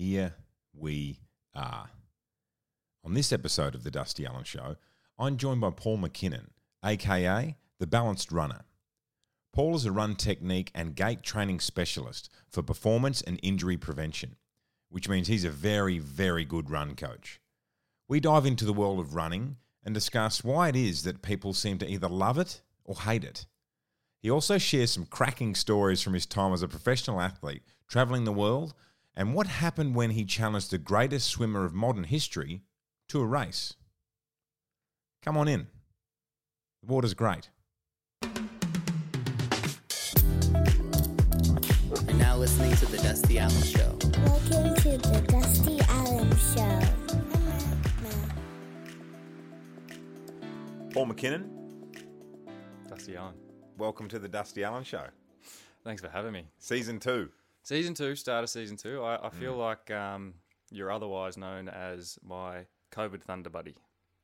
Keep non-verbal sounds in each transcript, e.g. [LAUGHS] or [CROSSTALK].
here we are. On this episode of The Dusty Allen Show, I'm joined by Paul Mackinnon, aka The Balanced Runner. Paul is a run technique and gait training specialist for performance and injury prevention, which means he's a very, very good run coach. We dive into the world of running and discuss why it is that people seem to either love it or hate it. He also shares some cracking stories from his time as a professional athlete, traveling the world, and what happened when he challenged the greatest swimmer of modern history to a race. Come on in. The water's great. You're now listening to the Dusty Allen Show. Welcome to the Dusty Allen Show. Paul Mackinnon, Dusty Allen. welcome to the Dusty Allen Show. Thanks for having me. Season two. Season two, start of season two. I, I feel Mm. like um, you're otherwise known as my COVID Thunder Buddy.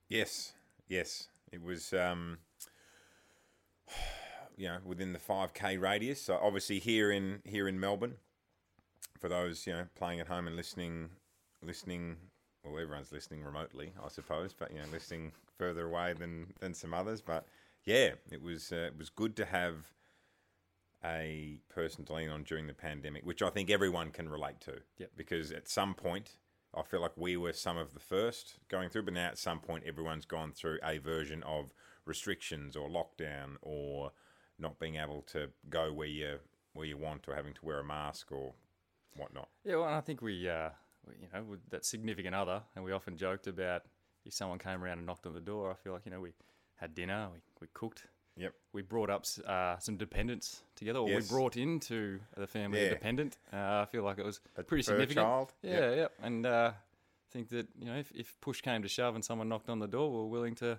Yes, yes. It was, um, [SIGHS] you know, within the five k radius. So obviously here in here in Melbourne, for those you know playing at home and listening, listening. Well, everyone's listening remotely, I suppose, but you know, listening further away than than some others. But yeah, it was uh, it was good to have a person to lean on during the pandemic, which I think everyone can relate to. Yep. Because at some point, I feel like we were some of the first going through, but now at some point, everyone's gone through a version of restrictions or lockdown or not being able to go where you where you want or having to wear a mask or whatnot. Yeah, well, and I think we, uh, we, you know, with that significant other, and we often joked about if someone came around and knocked on the door. I feel like you know we had dinner, we, we cooked, Yep. we brought up uh, some dependents together, or Yes. we brought into the family Yeah. a dependent. Uh, I feel like it was A pretty significant. child. Yeah, Yep. yeah, and uh, I think that you know if, if push came to shove and someone knocked on the door, we we're willing to,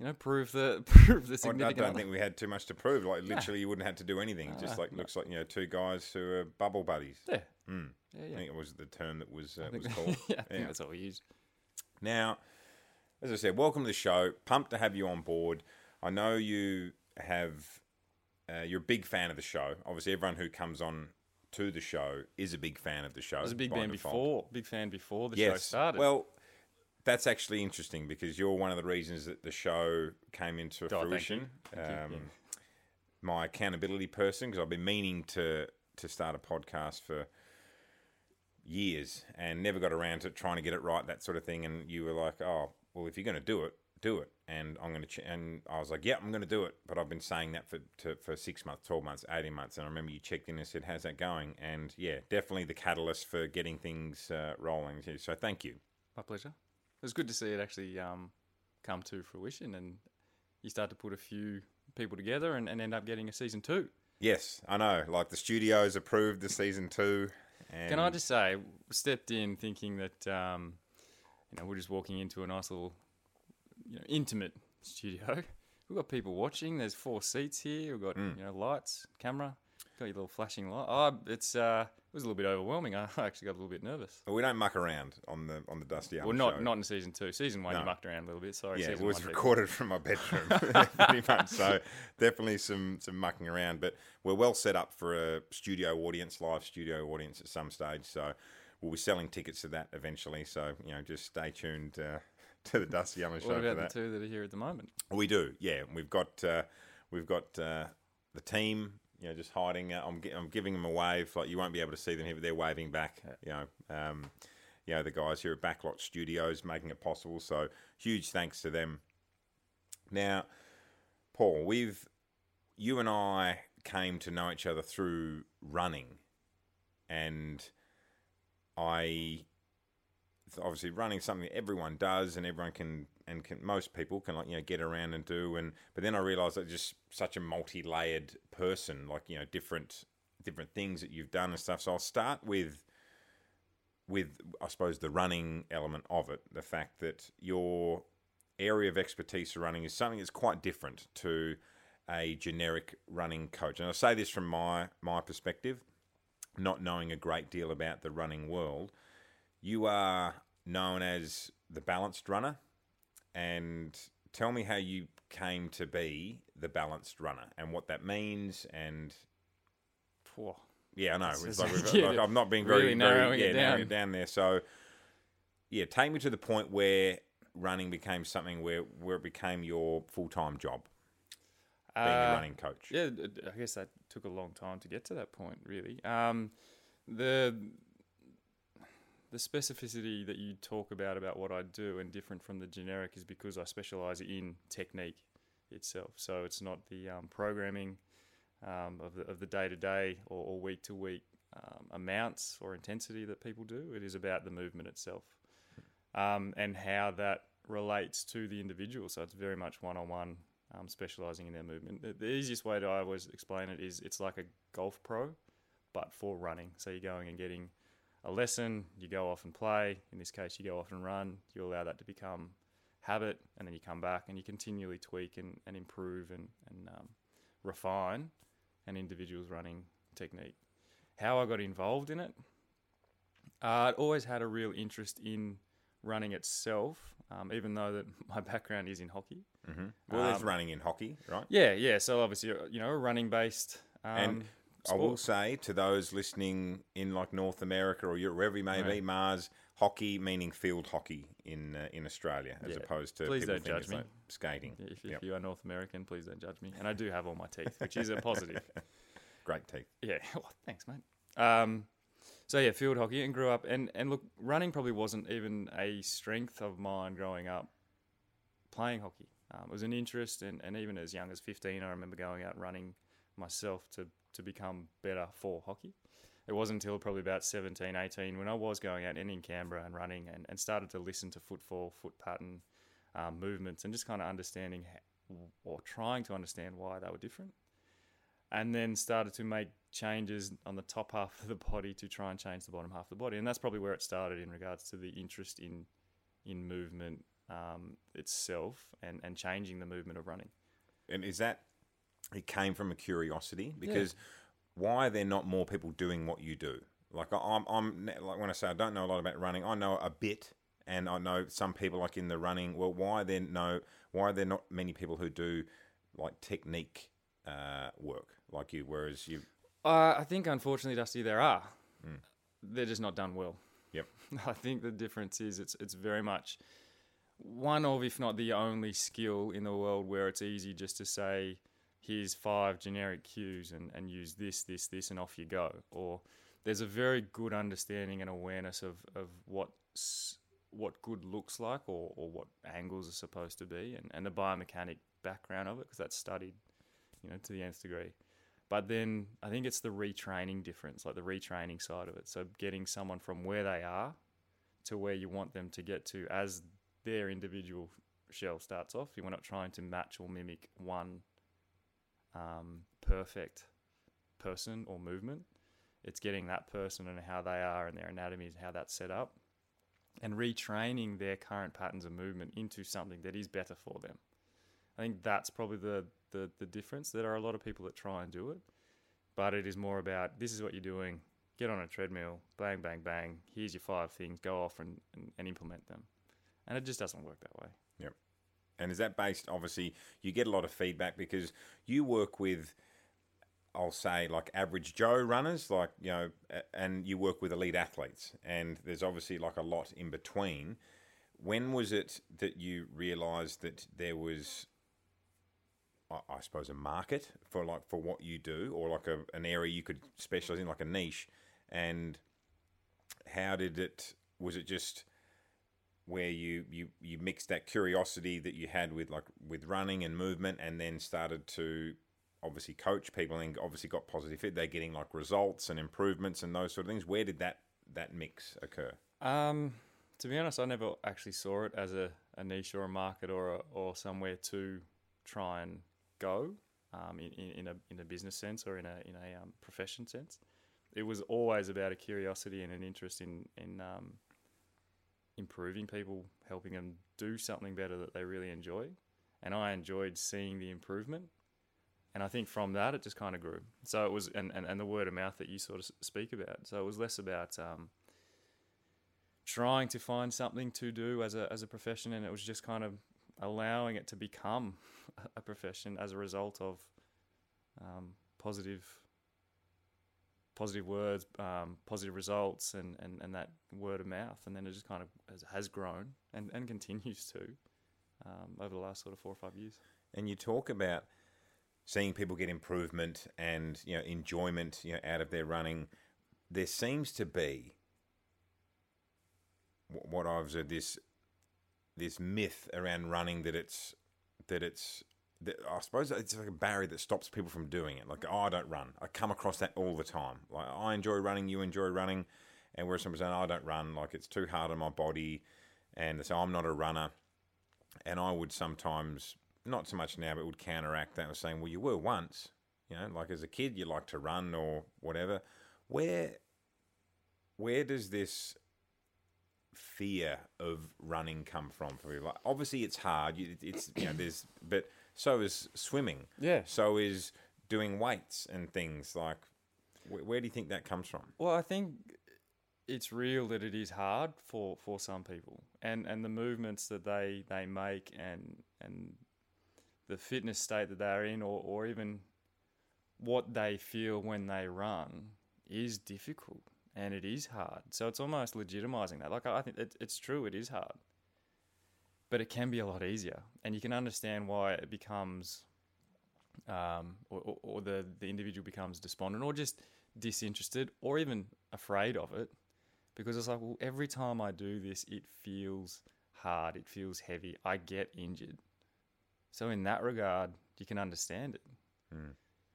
you know, prove the [LAUGHS] prove the I- I don't other. think we had too much to prove. Like literally, you wouldn't have to do anything. It just like looks like you know two guys who are bubble buddies. Yeah, Mm. yeah, I think it was the term that was uh, was called. [LAUGHS] yeah, I think Yeah. that's what we use. Now, as I said, welcome to the show. Pumped to have you on board. I know you have, uh, you're a big fan of the show. Obviously, everyone who comes on to the show is a big fan of the show. I was a big fan before, big fan before the show Yes. started. Well, that's actually interesting because you're one of the reasons that the show came into Oh, thank fruition. you. Thank you, Um, yeah. My accountability person, because I've been meaning to to start a podcast for years and never got around to trying to get it right, that sort of thing. And you were like, "Oh, well, if you're going to do it, do it." And I'm going to, ch-. and I was like, "Yeah, I'm going to do it." But I've been saying that for to, for six months, twelve months, eighteen months. And I remember you checked in and said, "How's that going?" And yeah, definitely the catalyst for getting things uh, rolling. Here so thank you. My pleasure. It was good to see it actually um, come to fruition, and you start to put a few people together and, and end up getting a season two. Yes, I know. Like the studios approved the season two. And Can I just say, stepped in thinking that um, you know we're just walking into a nice little, you know, intimate studio. [LAUGHS] We've got people watching. There's four seats here. We've got Mm. you know lights, camera. Got your little flashing light. Oh, it's uh, it was a little bit overwhelming. [LAUGHS] I actually got a little bit nervous. Well, we don't muck around on the on the Dusty Well, not show. not in season two. Season one, No. you mucked around a little bit. Sorry, yeah, it was recorded from my bedroom, [LAUGHS] pretty much. So definitely some some mucking around, but we're well set up for a studio audience, live studio audience at some stage. So we'll be selling tickets to that eventually. So you know, just stay tuned uh, [LAUGHS] to the Dusty Allen show What for about the two that are here at the moment? We do, yeah. We've got uh, we've got uh, the team, you know, just hiding. Uh, I'm I'm giving them a wave. Like you won't be able to see them here, but they're waving back. You know, um, you know the guys here at Backlot Studios making it possible. So huge thanks to them. Now, Paul, we've you and I came to know each other through running, and I obviously running something that everyone does and everyone can and can most people can like you know get around and do and but then I realized that just such a multi-layered person like you know different different things that you've done and stuff. So I'll start with with I suppose the running element of it the fact that your area of expertise for running is something that's quite different to a generic running coach. And I say this from my my perspective not knowing a great deal about the running world you are known as the balanced runner and tell me how you came to be the balanced runner and what that means and. Yeah, I know. It's like, [LAUGHS] yeah, like I'm not being really very, narrowing very yeah, it narrowing down. it down there. So, yeah, take me to the point where running became something where where it became your full time job, being a Uh, running coach. Yeah, I guess that took a long time to get to that point. Really, um, the the specificity that you talk about about what I do and different from the generic is because I specialize in technique itself. So it's not the um, programming um, of the day to day or week to week amounts or intensity that people do. It is about the movement itself um, and how that relates to the individual. So it's very much one on one, specializing in their movement. The, the easiest way to I always explain it is it's like a golf pro, but for running. So you're going and getting a lesson, you go off and play. In this case, you go off and run. You allow that to become habit, and then you come back and you continually tweak and, and improve and, and um, refine an individual's running technique. How I got involved in it, uh, I'd always had a real interest in running itself, um, even though that [LAUGHS] my background is in hockey. hmm Well, there's Um, running in hockey, right? Yeah, yeah. So obviously, uh, you know, running based. Um, And I will say to those listening in like North America or Europe, wherever you may be, Mars hockey meaning field hockey in uh, in Australia, as Yeah. opposed to Please don't judge me. like skating. If, if Yep. you are North American, please don't judge me. And I do have all my teeth, which is a [LAUGHS] positive. Great teeth. Yeah. [LAUGHS] Well, thanks, mate. Um, so yeah, field hockey and grew up and and look, running probably wasn't even a strength of mine growing up. Playing hockey, um, it was an interest, and, and even as young as fifteen, I remember going out running myself to to become better for hockey. It wasn't until probably about 17, 18 when I was going out and in Canberra and running and, and started to listen to footfall, foot pattern, um, movements, and just kind of understanding or trying to understand why they were different and then started to make changes on the top [LAUGHS] half of the body to try and change the bottom half of the body, and that's probably where it started in regards to the interest in in movement um, itself and and changing the movement of running. And is that it came from a curiosity? Because why are there not more people doing what you do? Like I'm, I'm like when I say I don't know a lot about running, I know a bit, and I know some people like in the running. Well, why are there no? Why are there not many people who do like technique uh, work like you? Whereas you, Uh, I think unfortunately, Dusty, there are. They're just not done well. Yep. [LAUGHS] I think the difference is it's it's very much one of, if not the only skill in the world where it's easy just to say, here's five generic cues and, and use this, this, this, and off you go. Or there's a very good understanding and awareness of, of what what good looks like or, or what angles are supposed to be and, and the biomechanic background of it because that's studied, you know, to the nth degree. But then I think it's the retraining difference, like the retraining side of it. So getting someone from where they are to where you want them to get to as their individual shell starts off. You're not trying to match or mimic one um, perfect person or movement. It's getting that person and how they are and their anatomy and how that's set up and retraining their current patterns of movement into something that is better for them. I think that's probably the, the, the difference. There are a lot of people that try and do it, but it is more about this is what you're doing. Get on a treadmill, bang, bang, bang. Here's your five things. Go off and, and, and implement them. And it just doesn't work that way. And is that based? Obviously, you get a lot of feedback because you work with. I'll say like average Joe runners, like you know, and you work with elite athletes, and there's obviously like a lot in between. When was it that you realised that there was, I, I suppose, a market for like for what you do, or like a, an area you could specialize in, like a niche, and how did it? Was it just where you, you you mixed that curiosity that you had with like with running and movement, and then started to obviously coach people and obviously got positive fit. They're getting like results and improvements and those sort of things. Where did that that mix occur? Um, to be honest, I never actually saw it as a, a niche or a market or a, or somewhere to try and go um, in, in, in a in a business sense or in a in a um, profession sense. It was always about a curiosity and an interest in in um, improving people, helping them do something better that they really enjoy, and I enjoyed seeing the improvement. And I think from that it just kind of grew. So it was, and, and, and the word of mouth that you sort of speak about. So it was less about um, trying to find something to do as a as a profession, and it was just kind of allowing it to become [LAUGHS] a profession as a result of um, positive positive words, um, positive results, and, and, and that word of mouth. And then it just kind of has, grown and, and [LAUGHS] continues to um, over the last sort of four or five years. And you talk about seeing people get improvement and you know enjoyment you know out of their running. There seems to be what I've observed this this myth around running that it's that it's that I suppose it's like a barrier that stops people from doing it. Like, oh, I don't run. I come across that all the time. Like, I enjoy running, you enjoy running, and whereas someone's saying, oh, I don't run, like it's too hard on my body, and they say I'm not a runner, and I would sometimes, not so much now, but would counteract that with saying, well, you were once, you know, like as a kid you like to run or whatever. Where, where does this fear of running come from for you? Like, obviously it's hard. It's you know there's but so is swimming. Yeah. So is doing weights and things like. Where, where do you think that comes from? Well, I think it's real that it is hard for, for some people, and, and the movements that they, they make, and and the fitness state that they're in, or, or even what they feel when they run, is difficult and it is hard. So it's almost legitimizing that. Like I think it, it's true, it is hard, but it can be a lot easier, and you can understand why it becomes, um, or, or, the the individual becomes despondent, or just disinterested, or even afraid of it, because it's like, well, every time I do this, it feels hard, it feels heavy, I get injured. So in that regard, you can understand it.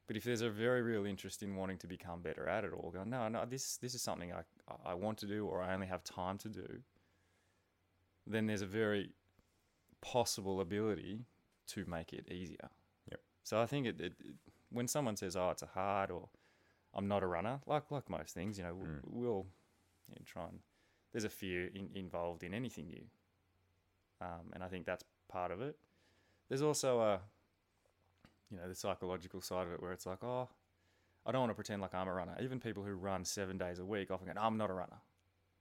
But if there's a very real interest in wanting to become better at it, or go, no, no, this this is something I I want to do, or I only have time to do, then there's a very possible ability to make it easier. Yep. So I think it, it, it when someone says, "Oh, it's a hard," or "I'm not a runner," like like most things, you know, we'll, we'll you know, try and there's a fear in, involved in anything new, um, and I think that's part of it. There's also a you know the psychological side of it where it's like, oh, I don't want to pretend like I'm a runner. Even people who run seven days a week often go, I'm not a runner.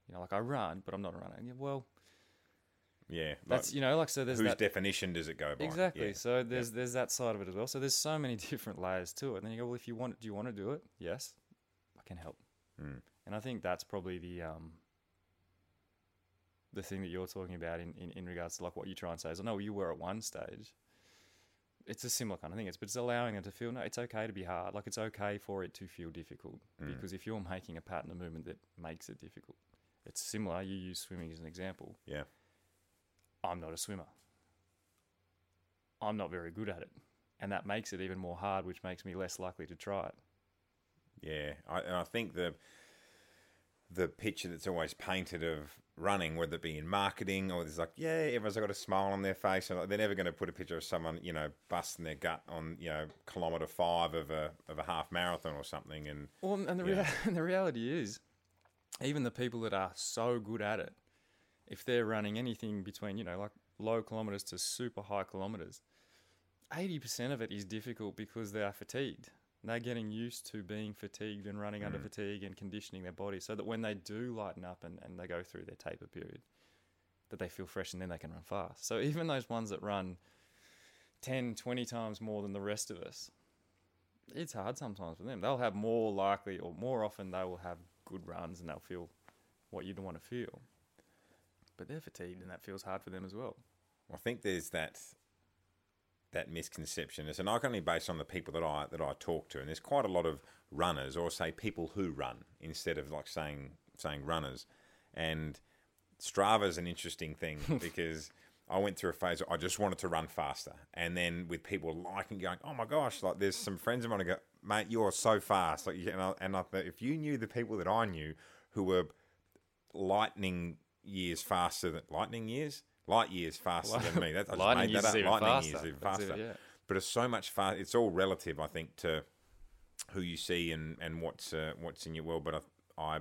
You know, like I run, but I'm not a runner. And yeah, well, Yeah, that's like, you know, like so there's whose that definition does it go by? exactly. Yeah. So there's there's that side of it as well. So there's so many [LAUGHS] different layers to it. And then you go, well, if you want, do you want to do it? Yes, I can help. Mm. And I think that's probably the um the thing that you're talking about in, in, in regards to like what you try and say is, oh, no, you were at one stage. It's a similar kind of thing. It's but it's allowing them to feel no, it's okay to be hard. Like it's okay for it to feel difficult because if you're making a pattern of movement that makes it difficult, it's similar. You use swimming as an example. Yeah. I'm not a swimmer. I'm not very good at it. And that makes it even more hard, which makes me less likely to try it. Yeah, I, and I think the the picture that's always painted of running, whether it be in marketing or there's like, yeah, everyone's got a smile on their face, and they're never going to put a picture of someone, you know, busting their gut on, you know, kilometre five of a of a half marathon or something, and Well, and the, rea- [LAUGHS] and the reality is, even the people that are so good at it, if they're running anything between, you know, like low kilometers to super high kilometers, 80% of it is difficult because they are fatigued. They're getting used to being fatigued and running under mm. fatigue and conditioning their body so that when they do lighten up and, and they go through their taper period, that they feel fresh and then they can run fast. So even those ones that run 10, 20 times more than the rest of us, it's hard sometimes for them. They'll have more likely or more often they will have good runs and they'll feel what you'd want to feel. But they're fatigued and that feels hard for them as well. I think there's that that misconception. It's and I only based on the people that I that I talk to, and there's quite a lot of runners, or say people who run, instead of like saying saying runners. And Strava's an interesting thing [LAUGHS] because I went through a phase. Where I just wanted to run faster, and then with people liking, going, "Oh my gosh!" Like there's some friends of mine who go, "Mate, you're so fast!" Like, you- and I, and I, if you knew the people that I knew who were lightning years faster than lightning years, light years faster than me. That, I just Lightning made years that up. even lightning faster. years even faster. yeah. But it's so much faster. It's all relative, I think, to who you see and and what's uh, what's in your world. But I, I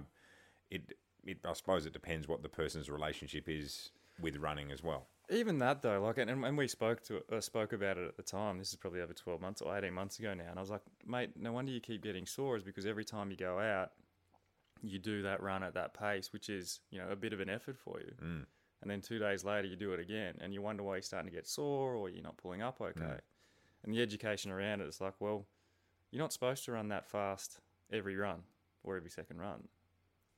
it, it I suppose it depends what the person's relationship is with running as well. Even that though, like, and, and we spoke to uh, spoke about it at the time. This is probably over twelve months or eighteen months ago now, and I was like, mate, no wonder you keep getting sore is because every time you go out, you do that run at that pace, which is you know a bit of an effort for you. Mm. And then two days later, you do it again, and you wonder why you're starting to get sore or you're not pulling up okay. And the education around it is like, well, you're not supposed to run that fast every run or every second run.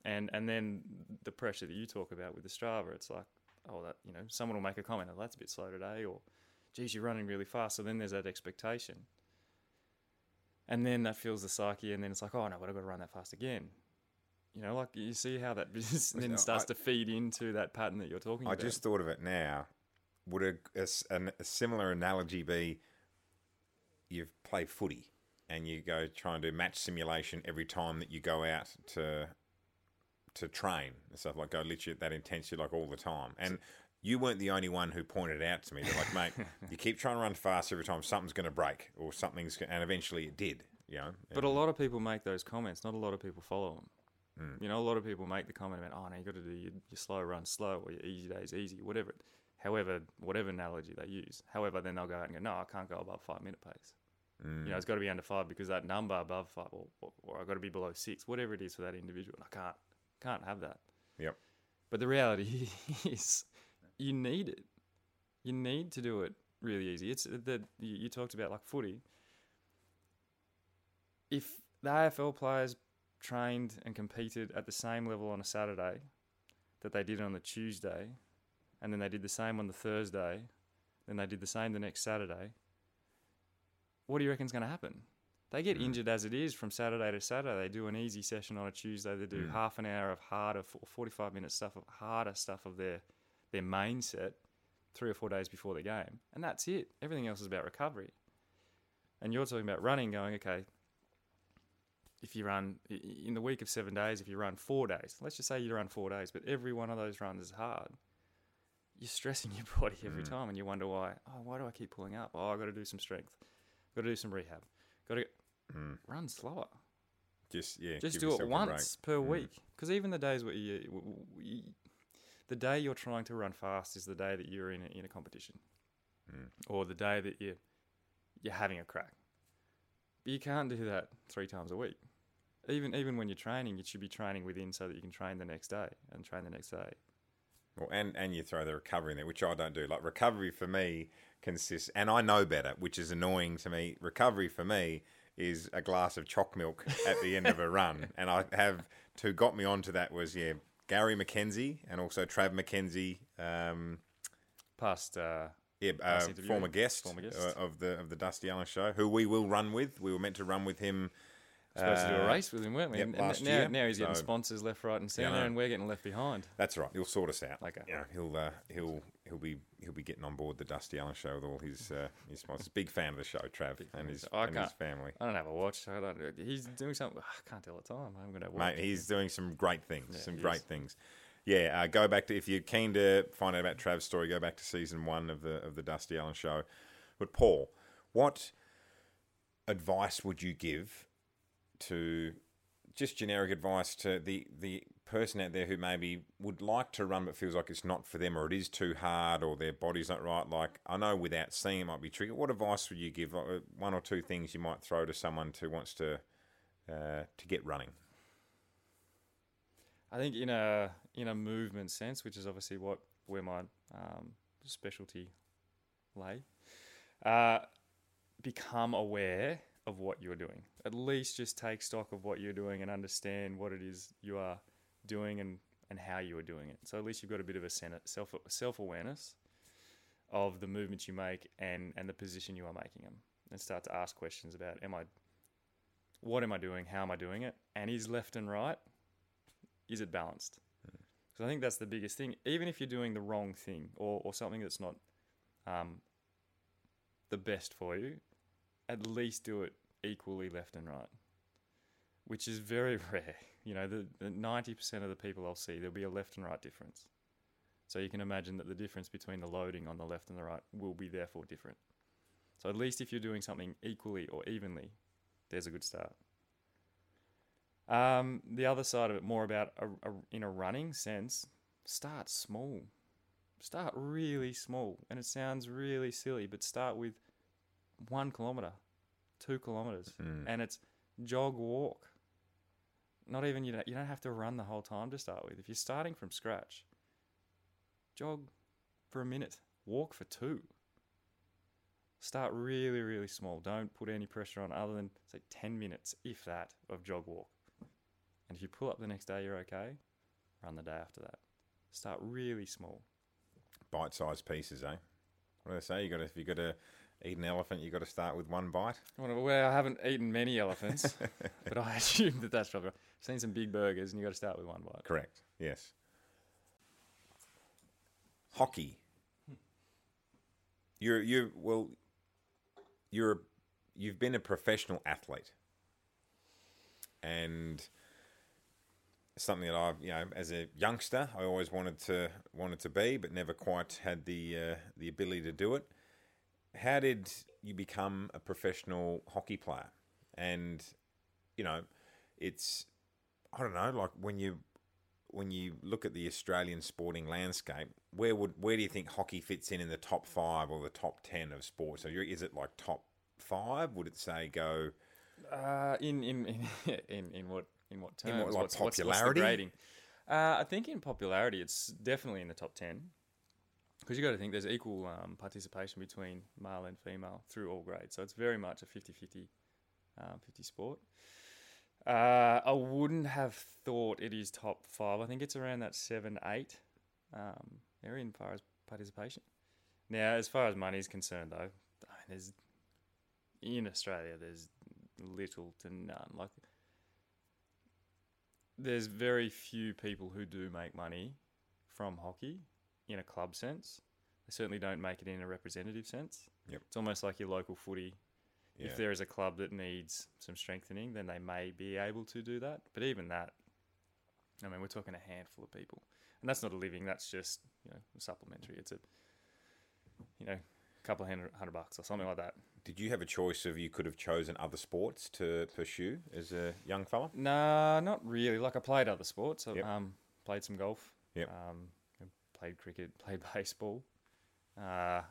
And and then the pressure that you talk about with the Strava, it's like, oh, that you know, someone will make a comment, oh, that's a bit slow today, or, geez, you're running really fast. So then there's that expectation, and then that fills the psyche, and then it's like, oh no, but I've got to run that fast again. You know, like you see how that [LAUGHS] business then starts I- to feed into that pattern that you're talking I about. I just thought of it now. Would a, a a similar analogy be you play footy and you go try and do match simulation every time that you go out to to train and stuff like go literally that intensity like all the time. And you weren't the only one who pointed it out to me. They're like, mate, [LAUGHS] you keep trying to run fast every time something's going to break or something's, and eventually it did. You know, But a lot of people make those comments. Not a lot of people follow them. You know, a lot of people make the comment about, "Oh, no, you got to do your, your slow run slow or your easy days easy, whatever." However, whatever analogy they use. However, then they'll go out and go, "No, I can't go above five minute pace. You know, mm. it's got to be under five because that number above five, or, or, or I got to be below six, whatever it is for that individual. And I can't, can't have that. Yep. But the reality [LAUGHS] is, you need it. You need to do it really easy. It's uh, that you you talked about like footy. If the AFL players trained and competed at the same level on a Saturday that they did on the Tuesday, and then they did the same on the Thursday, then they did the same the next Saturday, what do you reckon's going to happen? They get mm. injured as it is from Saturday to Saturday. They do an easy session on a Tuesday. They do mm. half an hour of harder, f- 45 minute stuff of harder stuff of their their main set three or four days before the game, and that's it. Everything else is about recovery. And you're talking about running, going okay. If you run in the week of seven days, if you run four days, let's just say you run four days, but every one of those runs is hard. You're stressing [LAUGHS] your body every mm. time, and you wonder why. Oh, why do I keep pulling up? Oh, I got to do some strength. Got to do some rehab. Got to mm. run slower. just yeah, Just do it yourself a break. once per mm. week. Because even the days where you, w- w- you, the day you're trying to run fast is the day that you're in a, in a competition, or the day that you you're having a crack. But you can't do that three times a week. Even even when you're training, you should be training within so that you can train the next day and train the next day. Well, and and you throw the recovery in there, which I don't do. Like recovery for me consists, and I know better, which is annoying to me. Recovery for me is a glass of choc milk at the end of a run, [LAUGHS] and I have who got me onto that was yeah Gary McKenzie and also Trav McKenzie, um, Past uh, yeah, uh, Past former guest, former guest. Uh, of the of the Dusty Allen show, who we will run with. We were meant to run with him. Supposed to do a uh, race with him, weren't we? yep, last now, year. now he's getting So- sponsors left, right, and Yeah, centre, know. and we're getting left behind. That's right. He'll sort us out. Okay. Yeah, he'll uh, he'll he'll be he'll be getting on board the Dusty Allen show with all his uh, his sponsors. Big fan of the show, Trav, and his and his family. I don't have a watch. I don't. He's doing something. I can't tell the time. I'm gonna watch. Mate, he's doing some great things. Yeah, some great is. things. Yeah, uh, go back to if you're keen to find out about Trav's story, go back to season one of the of the Dusty Allen show. But Paul, what advice would you give to just generic advice to the the person out there who maybe would like to run but feels like it's not for them or it is too hard or their body's not right. Like i know without seeing it might be tricky. What advice would you give? Uh, one or two things you might throw to someone who wants to uh, to get running? I think in a in a movement sense, which is obviously what where my um, specialty lay, uh, become aware of what you're doing. At least just take stock of what you're doing and understand what it is you are doing and, and how you are doing it. So at least you've got a bit of a self self awareness of the movements you make and and the position you are making them, and start to ask questions about am I what am I doing? How am I doing it? And is left and right is it balanced? So I think that's the biggest thing. Even if you're doing the wrong thing or, or something that's not um, the best for you, at least do it equally left and right, which is very [LAUGHS] rare. You know, the, the 90% of the people I'll see, there'll be a left and right difference. So you can imagine that the difference between the loading on the left and the right will be therefore different. So at least if you're doing something equally or evenly, there's a good start. Um, the other side of it, more about a, a, in a running sense, start small. Start really small. And it sounds really silly, but start with one kilometer, two kilometers, and it's jog, walk. Not even you don't, you don't have to run the whole time to start with. If you're starting from scratch, jog for a minute, walk for two. Start really, really small. Don't put any pressure on other than say 10 minutes, if that, of jog walk. And if you pull up the next day, you're okay. Run the day after that. Start really small. Bite-sized pieces, eh? What do they say? You got to if you got to eat an elephant, you've got to start with one bite. Well, I haven't eaten many elephants, [LAUGHS] but I assume that that's probably. I've seen some big burgers, and you've got to start with one bite. Correct. Yes. Hockey. You're you well. You're a, you've been a professional athlete, and something that I've you know as a youngster I always wanted to wanted to be, but never quite had the uh, the ability to do it. How did you become a professional hockey player? And you know, it's I don't know, like when you when you look at the Australian sporting landscape, where would where do you think hockey fits in in the top five or the top ten of sports? So is it like top five? Would it say go? Uh, in, in in [LAUGHS] in in what in what terms? In what, like, what's, what's- what's popularity? grading? Uh, I think in popularity, it's definitely in the top ten. Because you got to think there's equal um, participation between male and female through all grades, so it's very much a 50-50, um, 50 sport. Uh, I wouldn't have thought it is top five. I think it's around that seven, eight um, area in far as participation. Now, as far as money is concerned, though, I mean, there's in Australia there's little to none. Like, there's very few people who do make money from hockey in a club sense. They certainly don't make it in a representative sense. Yep. It's almost like your local footy. Yeah. If there is a club that needs some strengthening, then they may be able to do that. But even that, I mean, we're talking a handful of people, and that's not a living. That's just you know supplementary. It's a you know a couple of hundred, hundred bucks or something like that. Did you have a choice of you could have chosen other sports to pursue as a young fella? Nah, not really. Like I played other sports. I Yep. um, played some golf. Yep. Um, played cricket. [LAUGHS] Played baseball. Uh,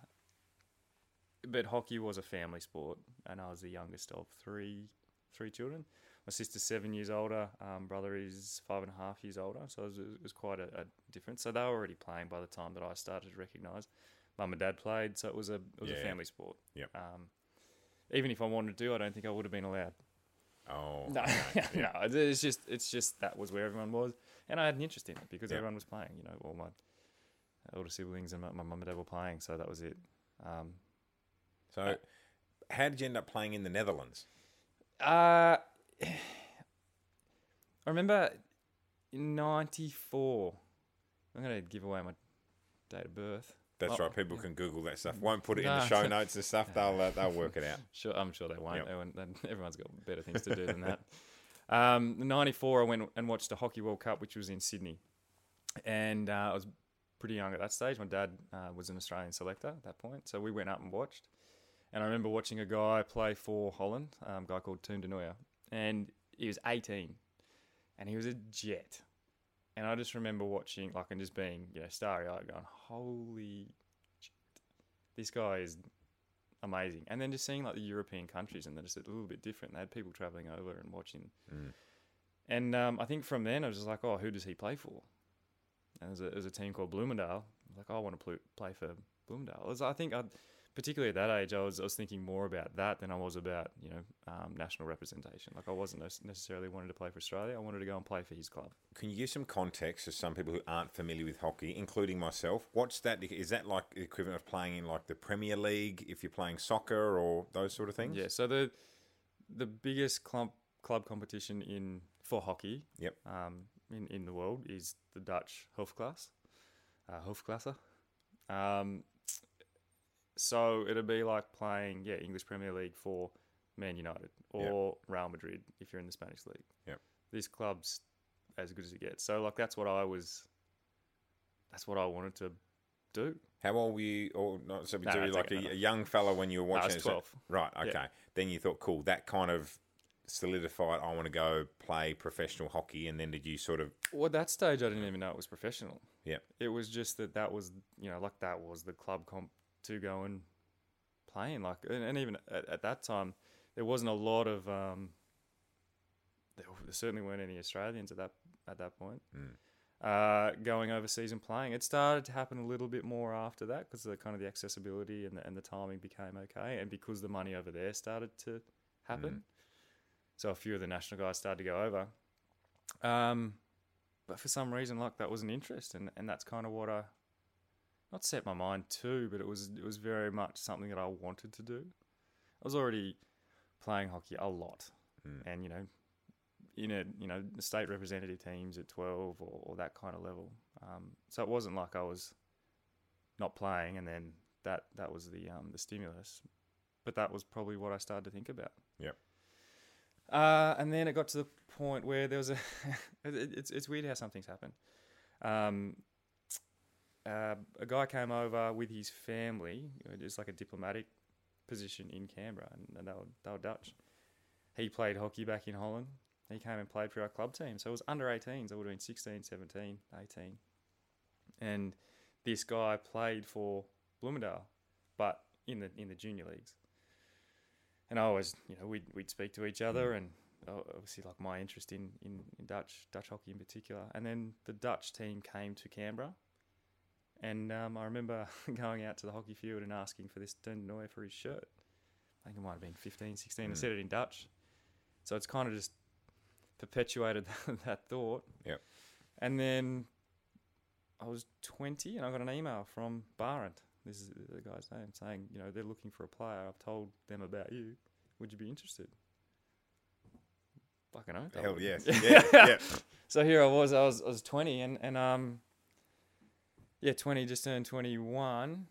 but hockey was a family sport, and I was the youngest of three three children. My sister's seven years older. Um, brother is five and a half years older. So it was, it was quite a, a difference. So they were already playing by the time that I started to recognise. Mum and dad played, so it was a it was Yeah. a family sport. Yep. Um, even if I wanted to, I don't think I would have been allowed. Oh, No, [LAUGHS] no, it's just it's just that was where everyone was, and I had an interest in it because Yeah. everyone was playing. You know, all my older siblings and my, my mum and dad were playing, so that was it. Um, So, how did you end up playing in the Netherlands? uh, [SIGHS] I remember in '94. I'm going to give away my date of birth. That's Oh, right. People can Google that stuff. Won't put it in the show notes and stuff. They'll uh, they'll work it out. [LAUGHS] Sure, I'm sure they won't. Yep. They won't- [LAUGHS] everyone's got better things to do than that. [LAUGHS] Um, '94, I went and watched the Hockey World Cup, which was in Sydney, and uh, I was pretty young at that stage. My dad uh, was an Australian selector at that point, so we went up and watched. And I remember watching a guy play for Holland, um, a guy called Toon de Nooijer, and he was 18, and he was a jet. And I just remember watching, like, and just being, you know, starry-eyed, going, "Holy shit, this guy is amazing. And then just seeing like the European countries and they're just a little bit different. They had people traveling over and watching. Mm. And um, I think from then I was just like, oh, who does he play for? There's a, there's a team called Bloemendaal. I like, oh, I want to pl- play for Bloemendaal. Was- I think, i particularly at that age, I was I was thinking more about that than I was about you know um, national representation. Like I wasn't necessarily wanting to play for Australia. I wanted to go and play for his club. Can you give some context to some people who aren't familiar with hockey, including myself? What's that? Is that like the equivalent of playing in like the Premier League if you're playing soccer or those sort of things? Yeah. So the the biggest club club competition in for hockey Yep. um, in, in the world is the Dutch Hoofdklasse, uh, Hoofdklasse. Um, so it'd be like playing, yeah, English Premier League for Man United or Real Madrid if you're in the Spanish league. Yep. This club's as good as it gets. So like that's what I was. That's what I wanted to do. How old were you? Or not? So No, you like a, a young fella when you were I watching? was it? So- 12. right. Yeah. Okay. Then you thought, cool. That kind of solidified. I want to go play professional hockey. And then did you sort of? Well, at that stage, I didn't even know it was professional. Yeah. It was just that that was, you know, like that was the club comp to go and play in. Like, and, and even at, at that time, there wasn't a lot of. Um, there, there certainly weren't any Australians at that at that point. Mm. Uh, going overseas and playing, it started to happen a little bit more after that because the kind of the accessibility and the, and the timing became okay, and because the money over there started to happen. So a few of the national guys started to go over, Um, but for some reason, like that was an interest, and, and that's kind of what I not set my mind to, but it was it was very much something that I wanted to do. I was already playing hockey a lot, and you know, in a you know state representative teams at twelve or, or that kind of level. Um, so it wasn't like I was not playing, and then that that was the um, the stimulus. But that was probably what I started to think about. Yep. Uh, and then it got to the point where there was a. [LAUGHS] it, it's it's weird how some things happen. Um, uh, a guy came over with his family. It's like a diplomatic position in Canberra, and, and they were they were Dutch. He played hockey back in Holland. He came and played for our club team. So it was under 18s. I would have been 16, 17, 18. And this guy played for Bloemendaal, but in the in the junior leagues. And I always, you know, we'd, we'd speak to each other, and uh, obviously, like my interest in, in, in Dutch Dutch hockey in particular. And then the Dutch team came to Canberra, and um, I remember [LAUGHS] going out to the hockey field and asking for this Den Noy for his shirt. I think it might have been 15, 16. I said it in Dutch. So it's kind of just perpetuated [LAUGHS] that thought. Yep. And then I was 20 and I got an email from Barent. This is the guy's name saying, you know, they're looking for a player. I've told them about you. Would you be interested? Fucking oath. Hell yes. [LAUGHS] Yeah. yeah. [LAUGHS] So here I was. I was I was 20 and and um yeah, 20 just turned 21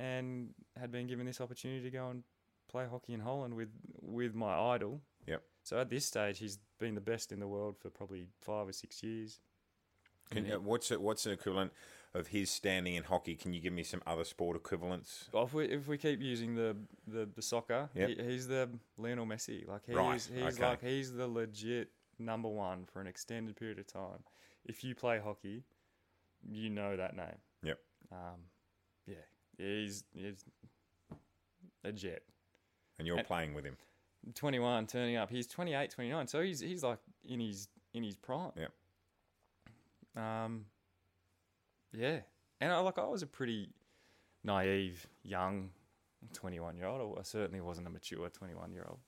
and had been given this opportunity to go and play hockey in Holland with with my idol. Yep. So at this stage, he's been the best in the world for probably five or six years. Can, uh, what's it, what's an equivalent of his standing in hockey? Can you give me some other sport equivalents? Well, if we if we keep using the the, the soccer, Yep. he, he's the Lionel Messi. Like he's Right, he's okay. like he's the legit number one for an extended period of time. If you play hockey, you know that name. Yep. Um, yeah, he's he's a jet. And you're And- playing with him. 21 turning up. He's 28, 29. So he's he's like in his in his prime. Yep. Um yeah. And I like I was a pretty naive young 21 year old. I certainly wasn't a mature 21 year old.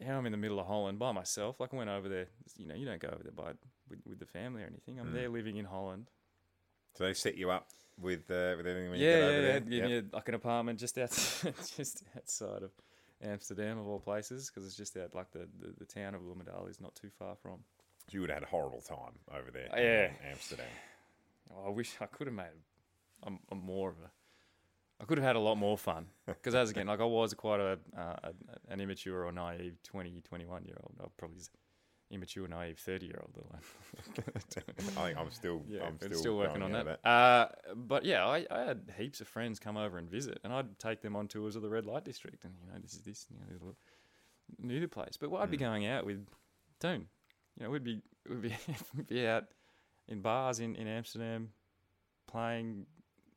Yeah, I'm in the middle of Holland by myself. Like I went over there, you know, you don't go over there by with, with the family or anything. Mm. I'm there living in Holland. So they set you up with uh, with everything when you yeah, get yeah, over yeah. there. Give Yep. me a, like an apartment just outside, [LAUGHS] just outside of Amsterdam of all places, because it's just out like the, the, the town of Bloemendaal is not too far from. So you would have had a horrible time over there. Oh, in yeah. Amsterdam. Oh, I wish I could have made a, a more of a. I could have had a lot more fun because as again, like I was quite a, uh, a an immature or naive 20, 21 year old. I probably immature, naive thirty year old. [LAUGHS] I think I'm still Yeah, I'm still, still, working on that. Uh, but yeah, I, I had heaps of friends come over and visit, and I'd take them on tours of the red light district, and you know, this is this, you know, little- the place. But what I'd be Mm. going out with Toon. You know, we'd be we'd be, [LAUGHS] be out in bars in, in Amsterdam, playing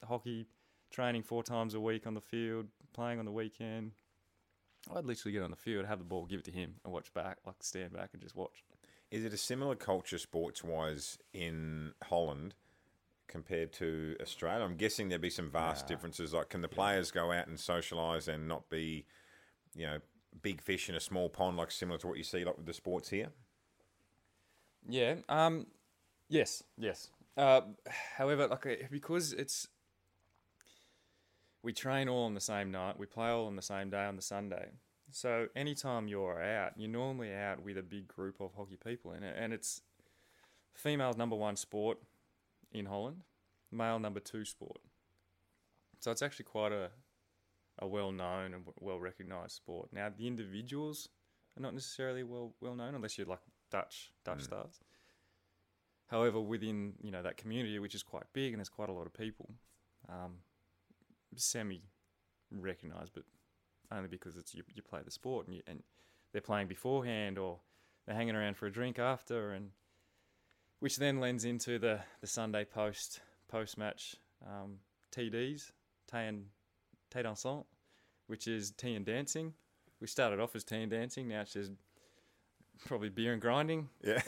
hockey, training four times a week on the field, playing on the weekend. I'd literally get on the field, have the ball, give it to him, and watch back, like stand back and just watch. Is it a similar culture sports wise in Holland compared to Australia? I'm guessing there'd be some vast Nah. differences. Like, can the players go out and socialise and not be, you know, big fish in a small pond, like similar to what you see like with the sports here? Yeah. Um. Yes. Yes. Uh, however, like uh, because it's we train all on the same night, we play all on the same day on the Sunday. So anytime you're out, you're normally out with a big group of hockey people in it, and it's female number one sport in Holland, male number two sport. So it's actually quite a a well known and well recognized sport. Now the individuals are not necessarily well well known unless you're like Dutch Dutch stars. However, within you know that community, which is quite big and there's quite a lot of people, um, semi recognised, but only because it's you, you play the sport and you, and they're playing beforehand or they're hanging around for a drink after, and which then lends into the the Sunday post post match um, TDs, tea and tea dansant, which is tea and dancing. We started off as tea and dancing, now it's just probably beer and grinding. Yeah.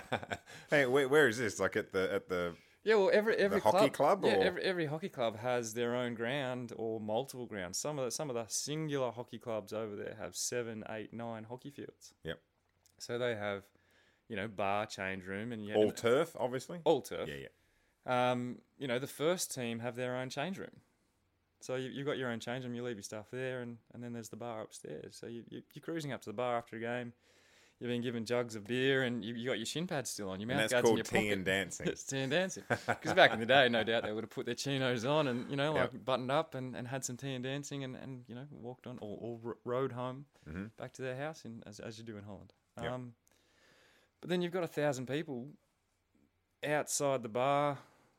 [LAUGHS] hey, where, where is this? Like at the at the Yeah, well, every every hockey club, yeah, or- every, every hockey club has their own ground or multiple grounds. Some of the, some of the singular hockey clubs over there have seven, eight, nine hockey fields. Yep. So they have, you know, bar, change room, and you All turf, obviously. all turf. Yeah, yeah. Um, you know, the first team have their own change room. So you, you've got your own change room, you leave your stuff there, and, and then there's the bar upstairs. So you, you, you're cruising up to the bar after a game. You've been given jugs of beer, and you, you got your shin pads still on. Your And mouth that's guards in called your tea pocket. and dancing. [LAUGHS] It's tea and dancing. Because back in the day, no doubt they would have put their chinos on and you know like Yep. buttoned up and, and had some tea and dancing and, and you know walked on or, or rode home Mhm. back to their house in as, as you do in Holland. Yep. Um, but then you've got a thousand people outside the bar,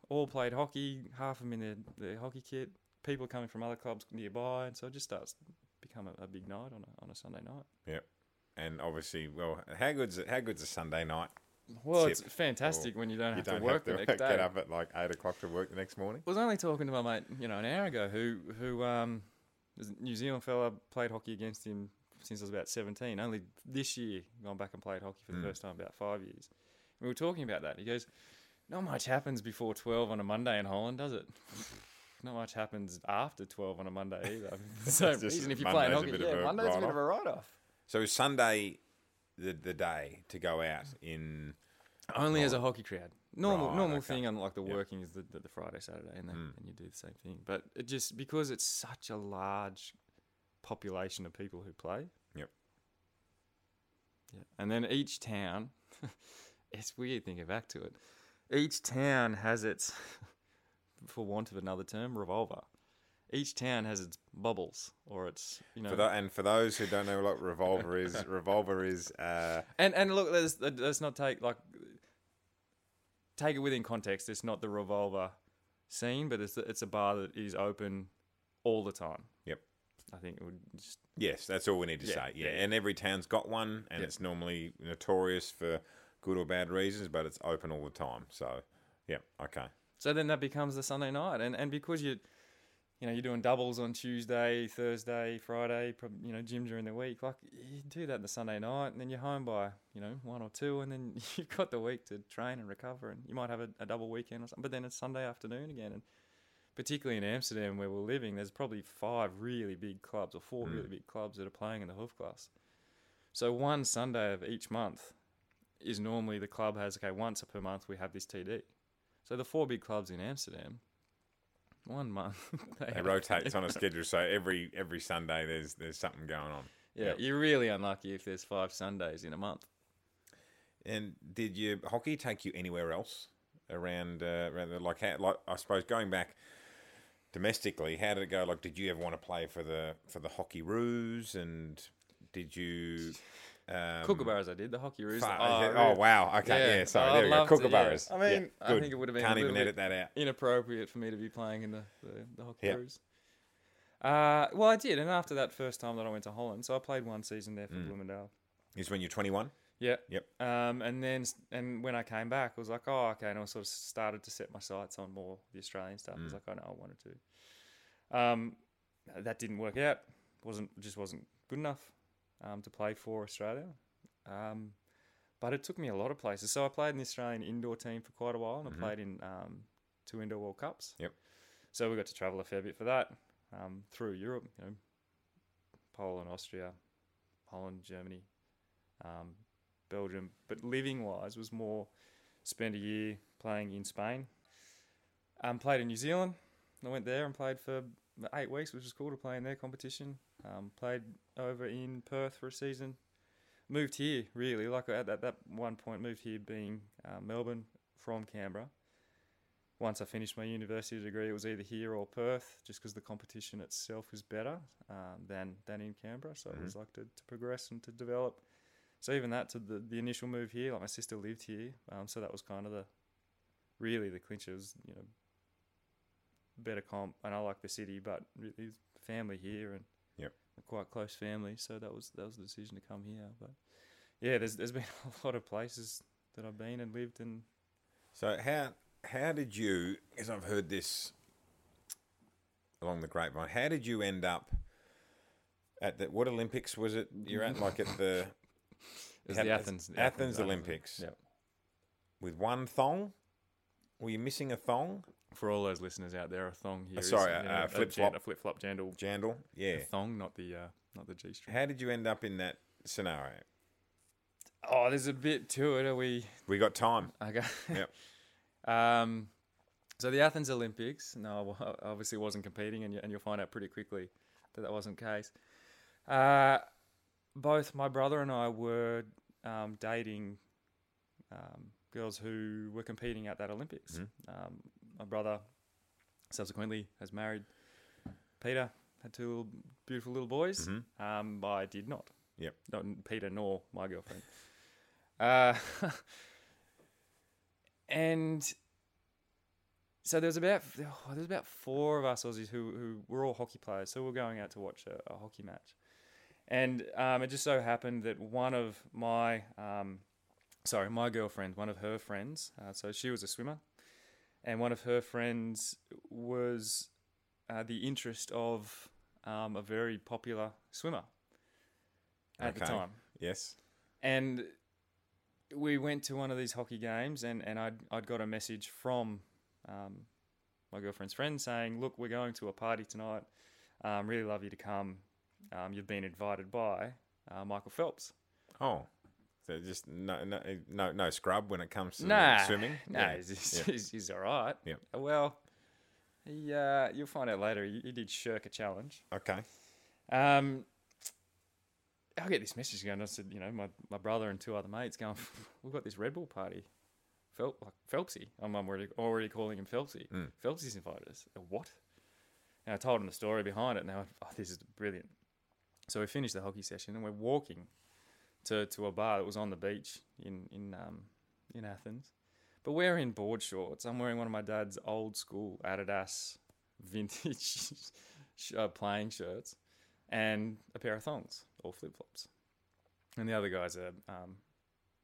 all played hockey, half of them in their, their hockey kit. People coming from other clubs nearby, and so it just starts to become a, a big night on a, on a Sunday night. Yep. And obviously, well, how good's it, how good's a Sunday night? Well, it's fantastic when you don't You have don't to work have to the next [LAUGHS] day. get up at like eight o'clock to work the next morning. I was only talking to my mate, you know, an hour ago who who um was a New Zealand fella played hockey against him since I was about seventeen. Only this year gone back and played hockey for the Mm. first time in about five years. We were talking about that. He goes, "Not much happens before twelve on a Monday in Holland, does it?" [LAUGHS] Not much happens after twelve on a Monday either. [LAUGHS] For the It's just reason, if Monday's a hockey, bit of yeah, a Monday's a bit of a write-off. So is Sunday, the the day to go out in. Only as a hockey crowd. Normal Right, normal okay. thing on like the Yep. working is the, the, the Friday, Saturday, and then Mm. and you do the same thing. But it just because it's such a large population of people who play. Yep. Yeah. And then each town, [LAUGHS] it's weird thinking back to it. Each town has its, [LAUGHS] for want of another term, revolver. Each town has its bubbles or its you know. For tho- and for those who don't know what revolver is, [LAUGHS] revolver is uh, And and look, let's let's not take like take it within context. It's not the revolver scene, but it's it's a bar that is open all the time. Yep. I think it would just yes, that's all we need to Yeah, say. Yeah, yeah, yeah. and every town's got one, and Yeah. it's normally notorious for good or bad reasons, but it's open all the time. So, yeah, okay. so then that becomes the Sunday night, and and because you. You know, you're doing doubles on Tuesday, Thursday, Friday, you know, gym during the week. Like, you do that the Sunday night, and then you're home by, you know, one or two, and then [LAUGHS] you've got the week to train and recover, and you might have a, a double weekend or something, but then it's Sunday afternoon again. And particularly in Amsterdam where we're living, there's probably five really big clubs or four really mm. big clubs that are playing in the Hoofdklasse. So one Sunday of each month is normally the club has okay once per month we have this TD. So the four big clubs in Amsterdam, one month [LAUGHS] they rotates on a schedule, so every every Sunday there's there's something going on. Yeah, Yep. you're really unlucky if there's five Sundays in a month. And did your hockey take you anywhere else around uh, around the, like how, like I suppose going back domestically, how did it go? Like, did you ever want to play for the for the hockey Roos? And did you? [LAUGHS] Um, Kookaburras I did, the hockey roos. fa- oh, oh, wow. Okay, yeah. Yeah, sorry, I'd there we go. to, yeah. I mean, Yeah, I think it would have been Can't even edit that out. inappropriate for me to be playing in the, the, the hockey. Roos. Uh, well, I did, and after that first time that I went to Holland, so I played one season there for Mm. Bloemendaal. Is when you're 21. Yeah. Yep. Um, and then and when I came back, I was like, oh, okay, and I sort of started to set my sights on more the Australian stuff. I was Mm. like, I know I wanted to. Um, that didn't work out. wasn't just wasn't good enough um, to play for Australia. Um, but it took me a lot of places. So I played in the Australian indoor team for quite a while, and Mhm. I played in um, two indoor World Cups. Yep. So we got to travel a fair bit for that um, through Europe. You know, Poland, Austria, Holland, Germany, um, Belgium. But living wise was more spend a year playing in Spain. Um, played in New Zealand. I went there and played for eight weeks, which was cool to play in their competition. Um, played over in Perth for a season. Moved here really, like at that, that one point, moved here being uh, Melbourne from Canberra. Once I finished my university degree, it was either here or Perth, just because the competition itself is better um, than than in Canberra. So it was like to, to progress and to develop. So even that to the, the initial move here, like my sister lived here, um, so that was kind of the really the clincher was you know better comp, and I like the city, but really family here and Yep. a quite close family, so that was that was the decision to come here. But yeah, there's there's [LAUGHS] been a lot of places that I've been and lived and So how how did you? As I've heard this along the grapevine. How did you end up at the what Olympics was it? You're at like at the [LAUGHS] it Had- the Athens Athens Olympics. Yeah. with one thong. Were you missing a thong? For all those listeners out there, a thong here. is, sorry, you uh, know, uh, a flip-flop. jan- a flip flop jandal. Jandal. Yeah. A thong, not the uh, not the G string. How did you end up in that scenario? Oh, there's a bit to it. Are we? We got time. Okay. [LAUGHS] Yep. Um, so the Athens Olympics. No, I obviously wasn't competing, and, you, and you'll find out pretty quickly that that wasn't the case. Uh, both my brother and I were um, dating um, girls who were competing at that Olympics. Um, my brother subsequently has married Peter, had two little, beautiful little boys. Um, but I did not. Yep. Not Peter nor my girlfriend. Uh, [LAUGHS] and so there was about oh, there was about four of us Aussies who who were all hockey players. So we we're going out to watch a, a hockey match, and um, it just so happened that one of my um, sorry my girlfriend, one of her friends, uh, so she was a swimmer, and one of her friends was uh, the interest of um, a very popular swimmer at the time. Yes. and we went to one of these hockey games and, and I'd, I'd got a message from um, my girlfriend's friend saying look we're going to a party tonight. Um, really love you to come. Um, you've been invited by uh, michael phelps. Oh. So just no, no, no, no scrub when it comes to nah swimming. nah Yeah. he's, he's, Yeah. he's, all right Yep. well he, uh, you'll find out later he, he did shirk a challenge Okay. Um, I get this message going. I said, you know, my, my brother and two other mates going, [LAUGHS] we've got this Red Bull party. Phelp, like Phelpsy. I'm already, already calling him Phelpsy. Mm. Phelpsy's invited us. What? And I told him the story behind it. And they went, oh, this is brilliant. So we finished the hockey session and we're walking to, to a bar that was on the beach in, in, um, in Athens. But we're in board shorts. I'm wearing one of my dad's old school Adidas vintage [LAUGHS] uh, playing shirts and a pair of thongs or flip flops. And the other guys are um,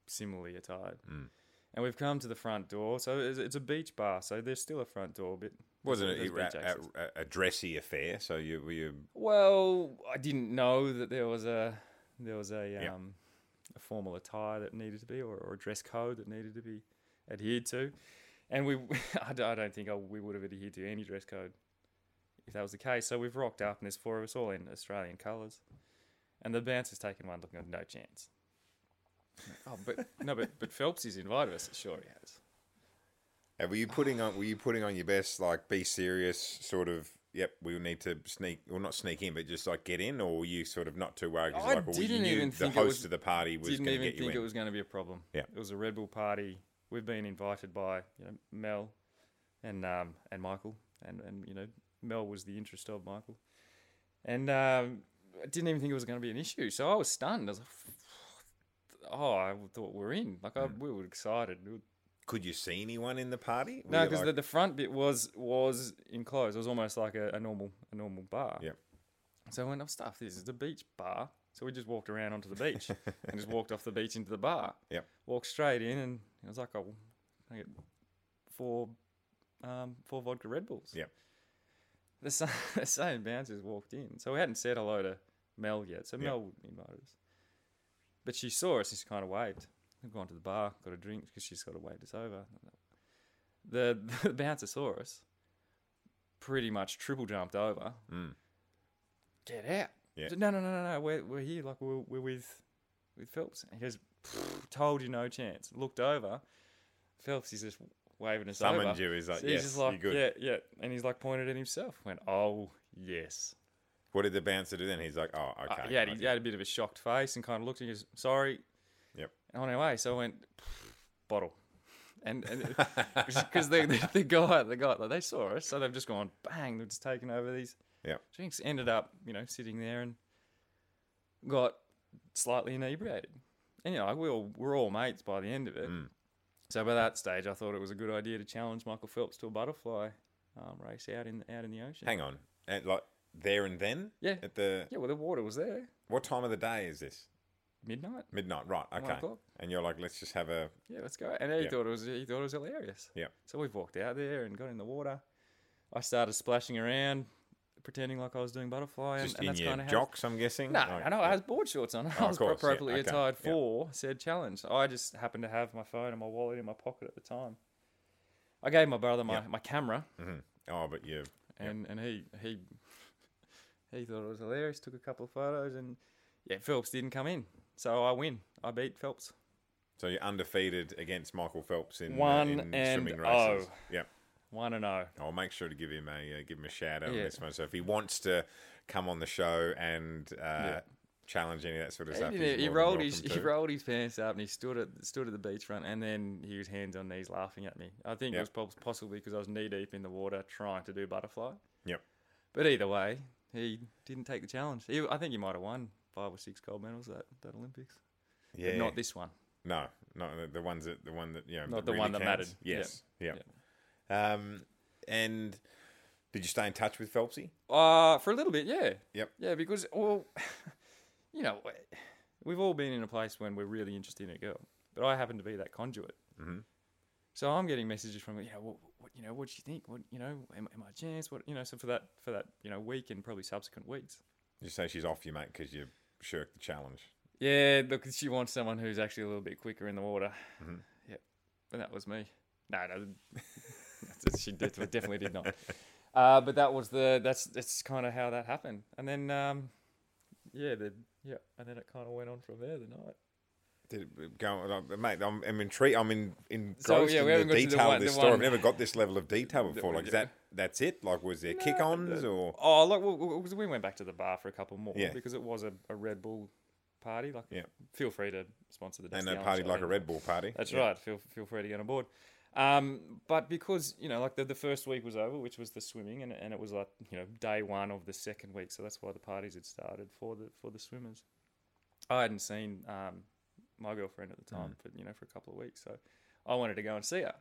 similarly attired. Mm. And we've come to the front door. So it's, it's a beach bar. So there's still a front door, but Wasn't it a, a, a dressy affair? So you were you Well, I didn't know that there was a there was a Yeah. um, a formal attire that needed to be, or, or a dress code that needed to be adhered to, and we [LAUGHS] I don't think we would have adhered to any dress code if that was the case. So we've rocked up, and there's four of us all in Australian colours, and the bouncer's taken one, looking no chance. Oh, but no, but but Phelps has invited us. Sure, he has. Uh, were you putting on? Were you putting on your best, like be serious, sort of? Yep, we will need to sneak, or not sneak in, but just like get in, or were you sort of not too worried? 'cause, I like, well, didn't knew even the think it host was- of the party was Didn't going to even get you think in. it was going to be a problem. Yeah. it was a Red Bull party. We've been invited by you know Mel and um, and Michael, and and you know Mel was the interest of Michael, and um, I didn't even think it was going to be an issue. So I was stunned. I was like, oh, I thought we're in. Like I, Hmm. we were excited. We were- Could you see anyone in the party? Were no, because the, like- the front bit was was enclosed. It was almost like a, a normal a normal bar. Yep. So I went, oh, stuff, this is a beach bar. So we just walked around onto the beach and just walked off the beach into the bar. [LAUGHS] Yep. Walked straight in, and I was like, oh, I get four, um, four vodka Red Bulls. Yep. The same, [LAUGHS] the same bouncers walked in. So we hadn't said hello to Mel yet. So Mel Yep. Mel invited us. But she saw us and she kind of waved. We've gone to the bar, got a drink because she's sort of waved us over. The, [LAUGHS] the bouncer saw us, pretty much triple jumped over. Mm. Get out. Yeah. No, no, no, no, no. We're, we're here. Like, we're, we're with with Phelps. And he goes, told you no chance. Looked over. Phelps is just waving us over. Summoned you. He's like, So yes, he's just like, you're good. yeah, yeah. And he's like pointed at himself. Went, oh, yes. What did the bouncer do then? He's like, oh, Uh, okay. he, had, he had a bit of a shocked face and kind of looked and he goes, sorry. Yep. On our way. So I went, bottle. And because the, the, the guy, the guy, like, they saw us. So they've just gone, bang, they've just taken over these Yep. drinks. Ended up, you know, sitting there and got slightly inebriated. And, you know, we all, we're all mates by the end of it. Mm. So by that stage, I thought it was a good idea to challenge Michael Phelps to a butterfly um, race out in out in the ocean. Hang on, and like there and then. Yeah. At the Yeah, well, the water was there. what time of the day is this? Midnight. Midnight, right? Okay. o'clock. And you're like, let's just have a Yeah, let's go. And he Yeah. thought it was he thought it was hilarious. yeah. So we've walked out there and got in the water. I started splashing around, pretending like I was doing butterfly, and, Just and in that's your kind of how. jocks, I'm guessing. No, Like, I know. yeah. I had board shorts on. [LAUGHS] Oh, I of was course, yeah, appropriately okay, attired yeah. for said challenge. I just happened to have my phone and my wallet in my pocket at the time. I gave my brother my, Yeah. my camera, Mhm. Oh, but you. and, and he he [LAUGHS] he thought it was hilarious. Took a couple of photos, and yeah, Phelps didn't come in, so I win. I beat Phelps. So you're undefeated against Michael Phelps in, uh, One in and swimming races. oh. Yep. One and oh. I'll make sure to give him a uh, give him a shout out on this one. So if he wants to come on the show and uh, challenge any of that sort of stuff, He, he rolled his welcome he rolled his pants up and he stood at stood at the beachfront and then he was hands on knees laughing at me. I think Yep. it was possibly because I was knee deep in the water trying to do butterfly. Yep. But either way, he didn't take the challenge. He, I think he might have won five or six gold medals that, that Olympics. Yeah. But not this one. No, not the, ones that the one that you know. Not the really one that counts. mattered. Yes. Yeah. Um, and did you stay in touch with Phelpsy? Uh, for a little bit, yeah. Yep. Yeah, because, well, [LAUGHS] you know, we've all been in a place when we're really interested in a girl, but I happen to be that conduit. Mhm. So I'm getting messages from, you know, what, what you know, what do you think? What, you know, am, am I a chance? What, you know, so for that, for that, you know, week and probably subsequent weeks. You say she's off you, mate, because you shirked the challenge. Yeah, look, she wants someone who's actually a little bit quicker in the water. Mhm. Yep, and that was me. No, no, [LAUGHS] she did, definitely did not. Uh, but that was the that's that's kind of how that happened, and then um, yeah, the yeah, and then it kind of went on from there the night. Did it go, mate, I'm, I'm intrigued. I'm in, So, engrossed yeah, we in the to the detail one- of this story. I've never got this level of detail before. Like, is that that's it? Like, was there kick-ons or? Oh, look, 'cause we went back to the bar for a couple more Yeah. because it was a, a Red Bull party. Like, Yeah. feel free to sponsor the. Dusty no party like a. Red Bull party. That's Yeah. right. Feel feel free to get on board. Um, but because you know, like the, the first week was over, which was the swimming, and, and it was like you know day one of the second week, so that's why the parties had started for the for the swimmers. I hadn't seen um, my girlfriend at the time for you know for a couple of weeks, so I wanted to go and see her.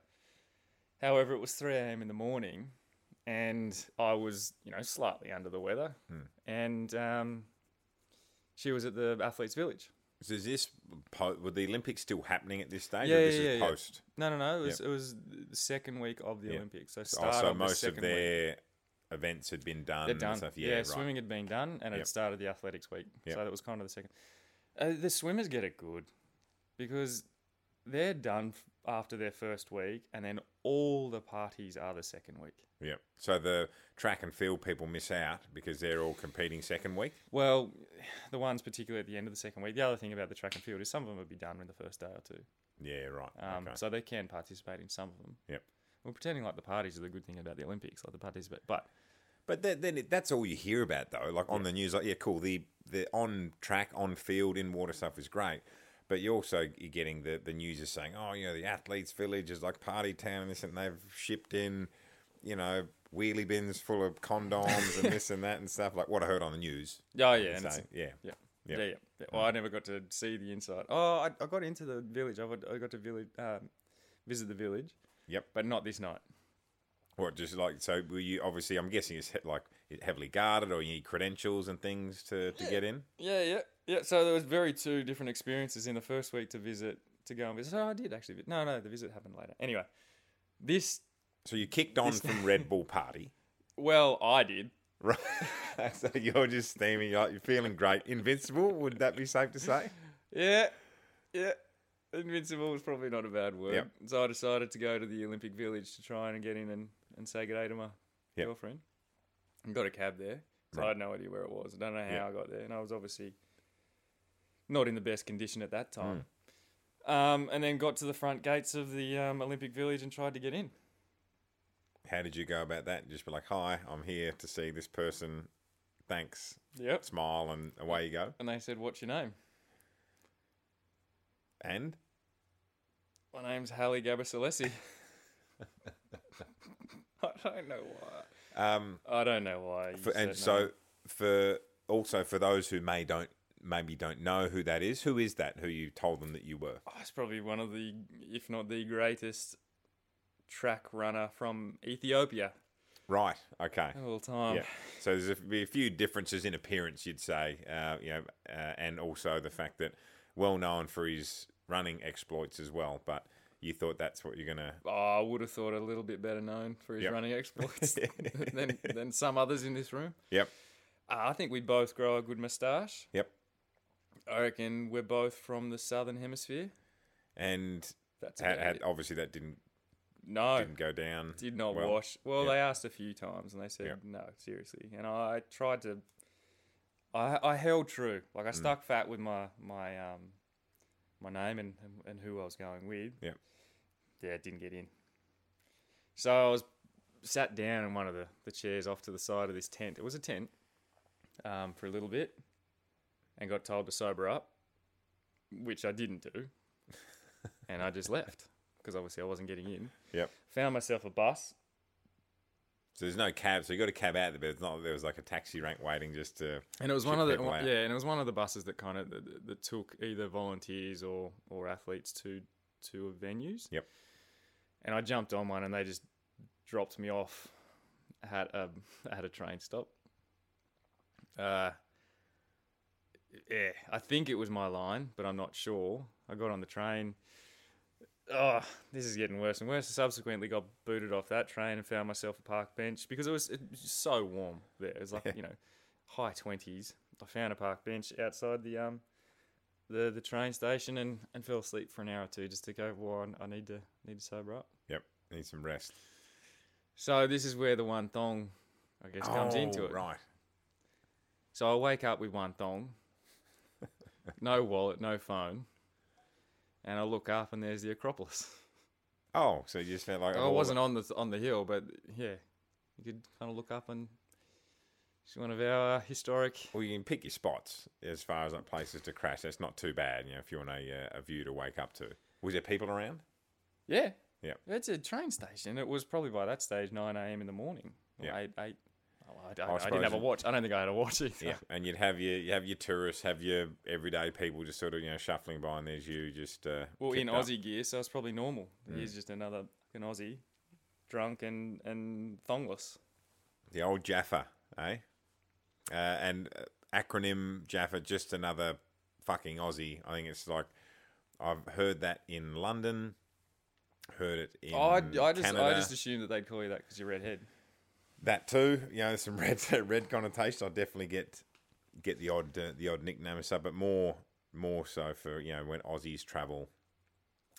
However, it was three a.m. in the morning, and I was you know slightly under the weather, and um, she was at the athletes' village. So is this po- were the Olympics still happening at this stage, Yeah, or this yeah, is yeah. post? No, no, no. It was it was the second week of the Yeah. Olympics. So Oh, so of the most of second week. their events had been done. They're and done. Stuff. Yeah, Yeah, right. swimming had been done, and Yep. it started the athletics week. Yep. So that was kind of the second. Uh, the swimmers get it good because they're done after their first week, and then all the parties are the second week. Yeah. So the track and field people miss out because they're all competing second week. Well, [SIGHS] the ones particularly at the end of the second week. The other thing about the track and field is some of them would be done in the first day or two. Yeah, right. Um, okay. So they can participate in some of them. Yep. We're pretending like the parties are the good thing about the Olympics, like the participate, but But then, then it, that's all you hear about, though. Like on the news, like yeah, cool. The the on track, on field, in water stuff is great. But you're also you're getting the the news is saying, oh, you know, the athletes' village is like party town and this, and they've shipped in, you know, wheelie bins full of condoms and this and that and stuff. Like what I heard on the news. oh yeah, So, yeah, Yeah. Yep. Yeah, yeah. Well, I never got to see the inside. Oh, I, I got into the village. I got, I got to village, um, visit the village, yep. but not this night. What just like so? Were you obviously? I'm guessing it's he- like heavily guarded, or you need credentials and things to, to get in. Yeah, yeah, yeah. So there was very two different experiences in the first week to visit, to go and visit. So I did actually. No, no, the visit happened later. Anyway, this, So you kicked on from [LAUGHS] Red Bull Party. well, I did. Right. [LAUGHS] so you're just steaming. You're, you're feeling great. Invincible. Would that be safe to say? Yeah, yeah. Invincible was probably not a bad word. Yep. So I decided to go to the Olympic Village to try and get in and, and say good day to my Yep. girlfriend. And got a cab there. So I had no idea where it was. I don't know how Yep. I got there. And I was obviously not in the best condition at that time. Hmm. Um, and then got to the front gates of the um, Olympic Village and tried to get in. How did you go about that? Just be like, "Hi, I'm here to see this person. Thanks." Yep. Smile and away you go. And they said, What's your name? And My name's Haile Gebrselassie. [LAUGHS] [LAUGHS] I don't know why. um, I don't know why. for, and so no. for also for those who may don't maybe don't know who that is, who is that? Who you told them that you were? Oh, it's probably one of the, if not the greatest track runner from Ethiopia Right. Okay. all time. Yeah. So there's a, be a few differences in appearance, you'd say, uh, you know, uh, and also the fact that well known for his running exploits as well. But you thought that's what you're gonna. Oh, I would have thought a little bit better known for his Yep. running exploits [LAUGHS] than, than some others in this room. Yep. Uh, I think we both grow a good moustache. Yep. I reckon we're both from the southern hemisphere. And That's had, had, obviously that didn't No, didn't go down. did not well. wash. Well, yeah. they asked a few times, and they said Yeah. no, seriously. And I tried to. I I held true. Mm. Like I stuck fat with my my um my name and, and, who I was going with. Yeah. Yeah, it didn't get in. So I was sat down in one of the, the chairs off to the side of this tent. It was a tent um, for a little bit and got told to sober up, which I didn't do. [LAUGHS] and I just left because obviously I wasn't getting in. Yep. Found myself a bus. So there's no cab. So you got a cab out there, but it's not. There was like a taxi rank waiting just to. And it was one of the yeah, and it was one of the buses that kind of that, that took either volunteers or or athletes to to venues. Yep. And I jumped on one, and they just dropped me off at a at a train stop. Uh, yeah, I think it was my line, but I'm not sure. I got on the train. Oh, this is getting worse and worse. I subsequently got booted off that train and found myself a park bench because it was, it was so warm there. It was like you know, high twenties. I found a park bench outside the um, the the train station and, and fell asleep for an hour or two just to go. Well, I need to need to sober up. Yep. Need some rest. So this is where the one thong, I guess, comes into Oh, it. Right. So I wake up with one thong, [LAUGHS] no wallet, no phone, and I look up and there's the Acropolis. [LAUGHS] Oh, so you just felt like I oh, wasn't on the on the hill, but yeah, you could kind of look up and it's one of our uh, historic. Well, you can pick your spots as far as like places to crash. That's not too bad, you know, if you want a, uh, a view to wake up to. Was there people around? Yeah, Yeah. It's a train station. It was probably by that stage nine a.m. in the morning. Yeah. eight eight. Oh, I, I, I I didn't have a watch. I don't think I had a watch either. Yeah, and you'd have your you have your tourists, have your everyday people just sort of you know shuffling by, and there's you just uh, Well, in up. Aussie gear, so it's probably normal. Mm. He's just another an Aussie, drunk and and thongless. the old Jaffa, eh? Uh, and uh, acronym Jaffa, just another fucking Aussie. I think it's like I've heard that in London, heard it in Oh, I, I just Canada. I just assumed that they'd call you that because you're redhead. That too, you know, some [LAUGHS] red red connotation. I definitely get get the odd uh, the odd nickname and stuff, but more more so for you know when Aussies travel.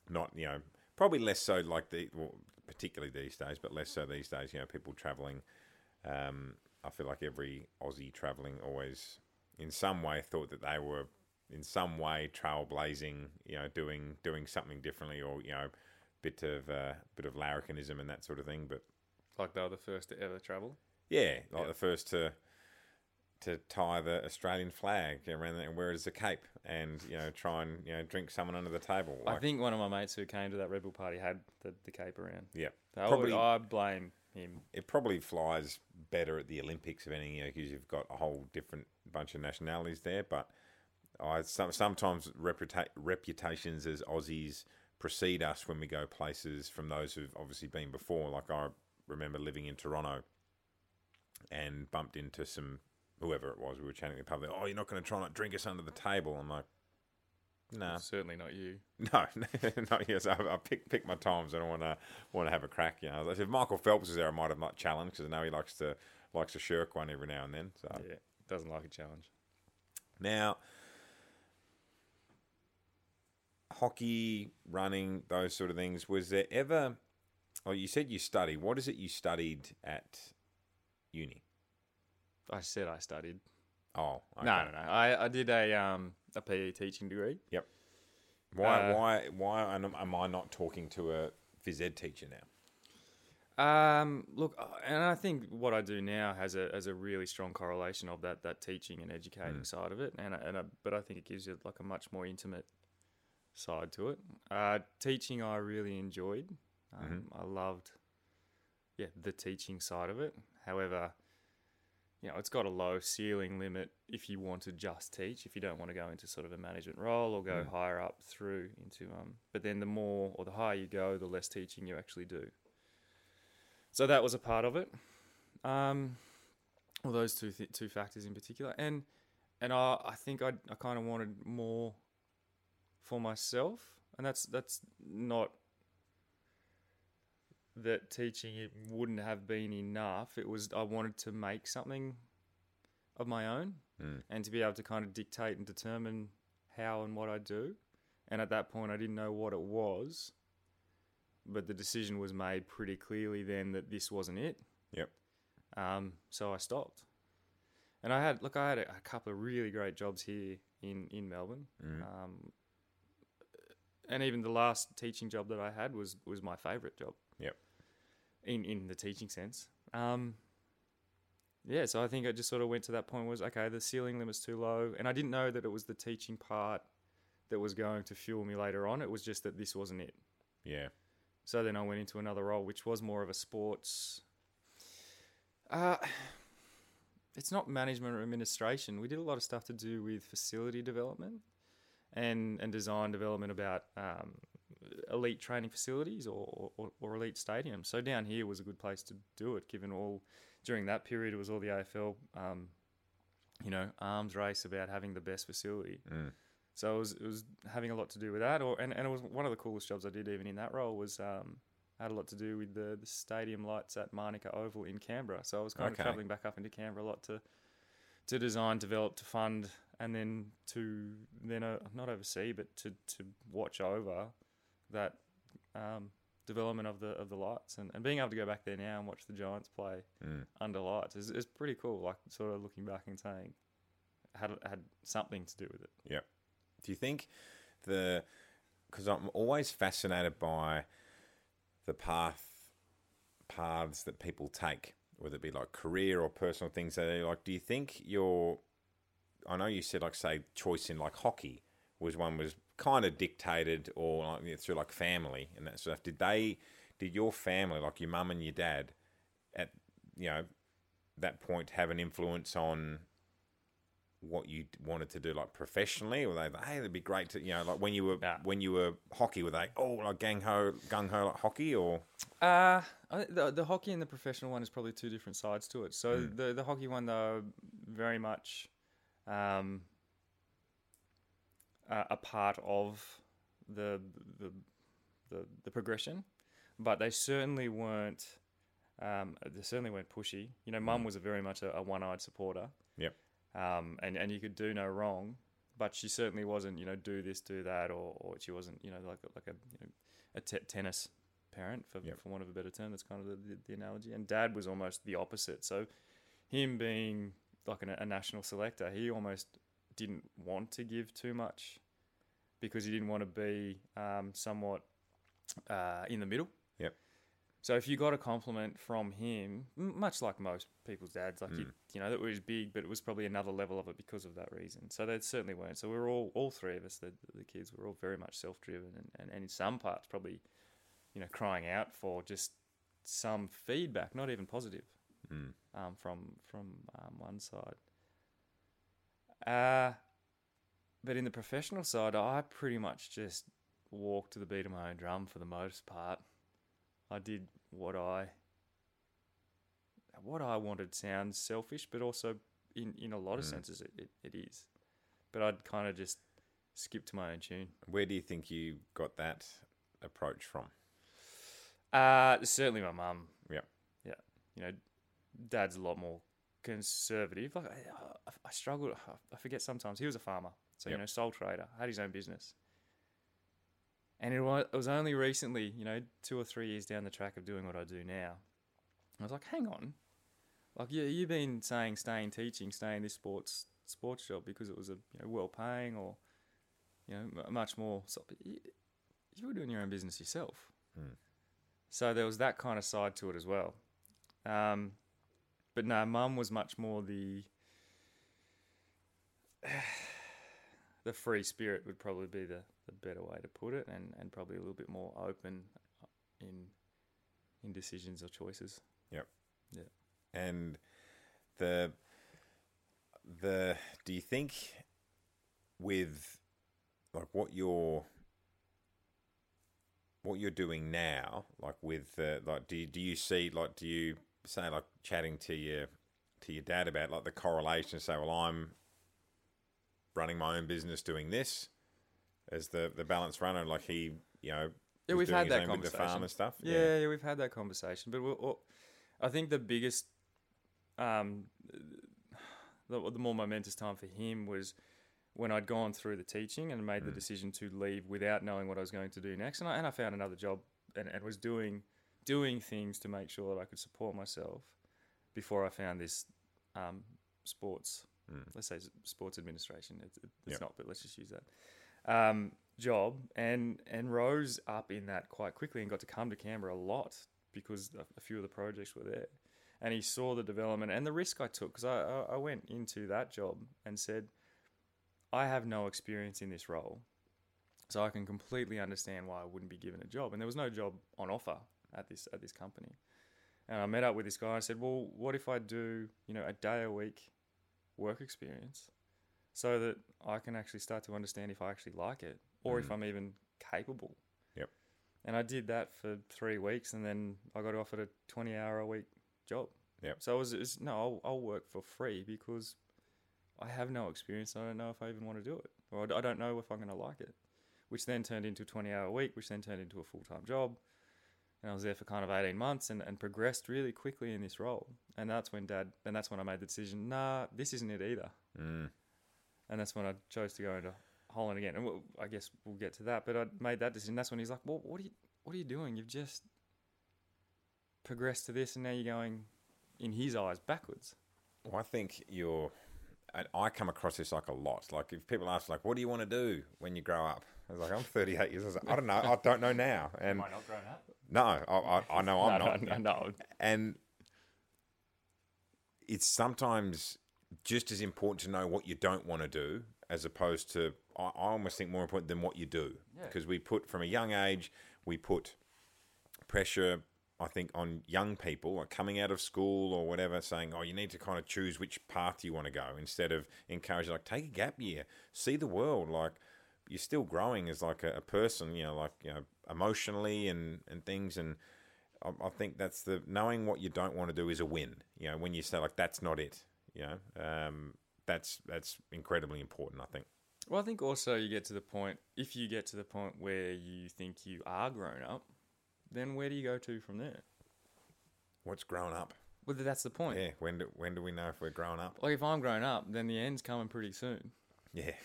Not you know probably less so like the well, particularly these days, but less so these days. You know, people traveling. Um, I feel like every Aussie traveling always in some way thought that they were in some way trailblazing. You know, doing doing something differently, or you know, bit of uh, bit of larrikinism and that sort of thing, but. Like they were the first to ever travel. Yeah, like the first to to tie the Australian flag around there and wear it as a cape, and you know try and you know drink someone under the table. I think one of my mates who came to that Red Bull party had the, the cape around. yeah, So I probably would- I blame him. it probably flies better at the Olympics of anything, you know, because you've got a whole different bunch of nationalities there. But I some, sometimes reputa- reputations as Aussies precede us when we go places from those who've obviously been before. Like I remember living in Toronto and bumped into some whoever it was. We were chatting in the pub. Oh, you're not going to try and drink us under the table? I'm like, no, Certainly not you. [LAUGHS] no, [LAUGHS] not yes. I, I pick pick my times. I don't want to want to have a crack. You know, if Michael Phelps was there, I might have not challenged because I know he likes to likes to shirk one every now and then. So Yeah, doesn't like a challenge. now, hockey, running, those sort of things. Was there ever? Oh, you said you study. What is it you studied at uni? I said I studied. Oh, okay. No, no, no. I, I did a um a PE teaching degree. Yep. Why, Uh, why, why am am I not talking to a phys ed teacher now? Um, look, uh, and I think what I do now has a has a really strong correlation of that that teaching and educating side of it, and I- and I, but I think it gives you like a much more intimate side to it. Uh, teaching I really enjoyed. Um, I loved, yeah, the teaching side of it. However, you know, it's got a low ceiling limit if you want to just teach. If you don't want to go into sort of a management role or go higher up through into um, but then the more or the higher you go, the less teaching you actually do. So that was a part of it. Um, well, those two th- two factors in particular, and and I I think I I kind of wanted more for myself, and that's that's not that teaching it wouldn't have been enough. It was I wanted to make something of my own, Mm. and to be able to kind of dictate and determine how and what I do. And at that point, I didn't know what it was, but the decision was made pretty clearly then that this wasn't it. Yep. Um, so I stopped. And I had look, I had a, a couple of really great jobs here in in Melbourne. Mm. Um, and even the last teaching job that I had was was my favourite job. In in the teaching sense. Um, yeah, so I think I just sort of went to that point was okay, the ceiling limit's too low, and I didn't know that it was the teaching part that was going to fuel me later on. It was just that this wasn't it. Yeah. So then I went into another role, which was more of a sports. Uh, it's not management or administration. We did a lot of stuff to do with facility development and and design development about um, elite training facilities or, or, or elite stadiums. So down here was a good place to do it, given all during that period it was all the AFL, um, you know, arms race about having the best facility. Mm. So it was, it was having a lot to do with that, or and, and it was one of the coolest jobs I did even in that role was um, had a lot to do with the, the stadium lights at Manuka Oval in Canberra. So I was kind Okay. of travelling back up into Canberra a lot to to design, develop, to fund, and then to then uh, not oversee, but to, to watch over that um, development of the of the lights and, and being able to go back there now and watch the Giants play Mm. under lights is, is pretty cool. Like sort of looking back and saying had had something to do with it. Yeah. Do you think the because I'm always fascinated by the path paths that people take, whether it be like career or personal things that they like. Do you think your I know you said like say choice in like hockey was one was kind of dictated or like you know, through like family and that stuff. Did they did your family like your mum and your dad at you know that point have an influence on what you wanted to do like professionally or they like, hey it'd be great to you know like when you were Nah. when you were hockey were they oh like gang ho gung ho like hockey or Uh, the the hockey and the professional one is probably two different sides to it. So the the hockey one though, very much, um, a, a part of the, the the the progression, but they certainly weren't. Um, they certainly weren't pushy. You know, Mum was a very much a, a one-eyed supporter. Yep. Um, and and you could do no wrong, but she certainly wasn't. You know, do this, do that, or, or she wasn't. You know, like a- like a you know, a tennis parent for Yep. for want of a better term. That's kind of the, the, the analogy. And Dad was almost the opposite. So him being like an, a national selector, he almost didn't want to give too much because he didn't want to be um, somewhat uh, in the middle. Yep. So if you got a compliment from him, m- much like most people's dads, like you, you know, that was big, but it was probably another level of it because of that reason. So they certainly weren't. So we were all, all three of us, the, the kids, were all very much self-driven, and, and, and in some parts probably, you know, crying out for just some feedback, not even positive, Mm. um, from from um, one side. Uh, but in the professional side, I pretty much just walked to the beat of my own drum for the most part. I did what I what I wanted sounds selfish, but also in, in a lot of senses it, it, it is. But I'd kind of just skip to my own tune. where do you think you got that approach from Uh, certainly my mum. Yeah. Yeah. You know, dad's a lot more conservative. Like, I, I struggle. I forget sometimes. He was a farmer. So, Yep. you know, sole trader, had his own business. And it was, it was only recently, you know, two or three years down the track of doing what I do now. I was like, hang on. Like, yeah, you've been saying stay in teaching, stay in this sports sports job because it was a you know well paying or you know m- much more. So, you, you were doing your own business yourself. So there was that kind of side to it as well. Um, but no, mum was much more the [SIGHS] the free spirit would probably be the, the better way to put it, and, and probably a little bit more open in in decisions or choices. Yep. Yeah. And the the do you think with like what you're what you're doing now like with uh, like do you, do you see like do you say like chatting to your to your dad about like the correlation. Say well I'm running my own business doing this as the the Balanced Runner. Like he you know Yeah, we've had that the farm conversation. and stuff. Yeah, yeah, we've had that conversation, but I think the biggest, um, the, the more momentous time for him was when I'd gone through the teaching and made the decision to leave without knowing what I was going to do next, and I, and I found another job and, and was doing doing things to make sure that I could support myself before I found this um, sports, let's say sports administration. It's, it's Yep. not, but let's just use that. Um, job and and rose up in that quite quickly and got to come to Canberra a lot because a, few of the projects were there. And he saw the development and the risk I took because I I went into that job and said, I have no experience in this role, so I can completely understand why I wouldn't be given a job. And there was no job on offer at this at this company. And I met up with this guy. I said, "Well, what if I do, you know, a day a week work experience, so that I can actually start to understand if I actually like it, or if mm. I'm even capable." Yep. And I did that for three weeks, and then I got offered a twenty-hour a week job. Yep. So it was, was no, I'll, I'll work for free because I have no experience. I don't know if I even want to do it, or I I don't know if I'm going to like it. Which then turned into a 20 hour week, which then turned into a full time job. And I was there for kind of 18 months and, and progressed really quickly in this role. And that's when dad, and that's when I made the decision, nah, this isn't it either. Mm. And that's when I chose to go into Holland again. And we'll, I guess we'll get to that. But I made that decision. That's when he's like, well, what are you, what are you doing? You've just progressed to this and now you're going, in his eyes, backwards. Well, I think you're. And I come across this like a lot. Like if people ask, like, "What do you want to do when you grow up?" I was like, "I'm 38 years." I like, "I don't know. I don't know now." And Am I not grown up? no, I, I, I know I'm no, not. no, no. And it's sometimes just as important to know what you don't want to do as opposed to I, I almost think more important than what you do Yeah. because we put from a young age we put pressure I think on young people like coming out of school or whatever saying oh you need to kind of choose which path you want to go instead of encouraging like take a gap year see the world like you're still growing as like a, a person you know like you know emotionally and and things and I, I think that's the knowing what you don't want to do is a win. You know, when you say like that's not it. You know, um, that's that's incredibly important. I think. Well, I think also you get to the point, if you get to the point where you think you are grown up, then where do you go to from there? What's grown up? Well, that's the point. Yeah. When do when do we know if we're grown up? Like, if I'm grown up, then the end's coming pretty soon. Yeah. [LAUGHS]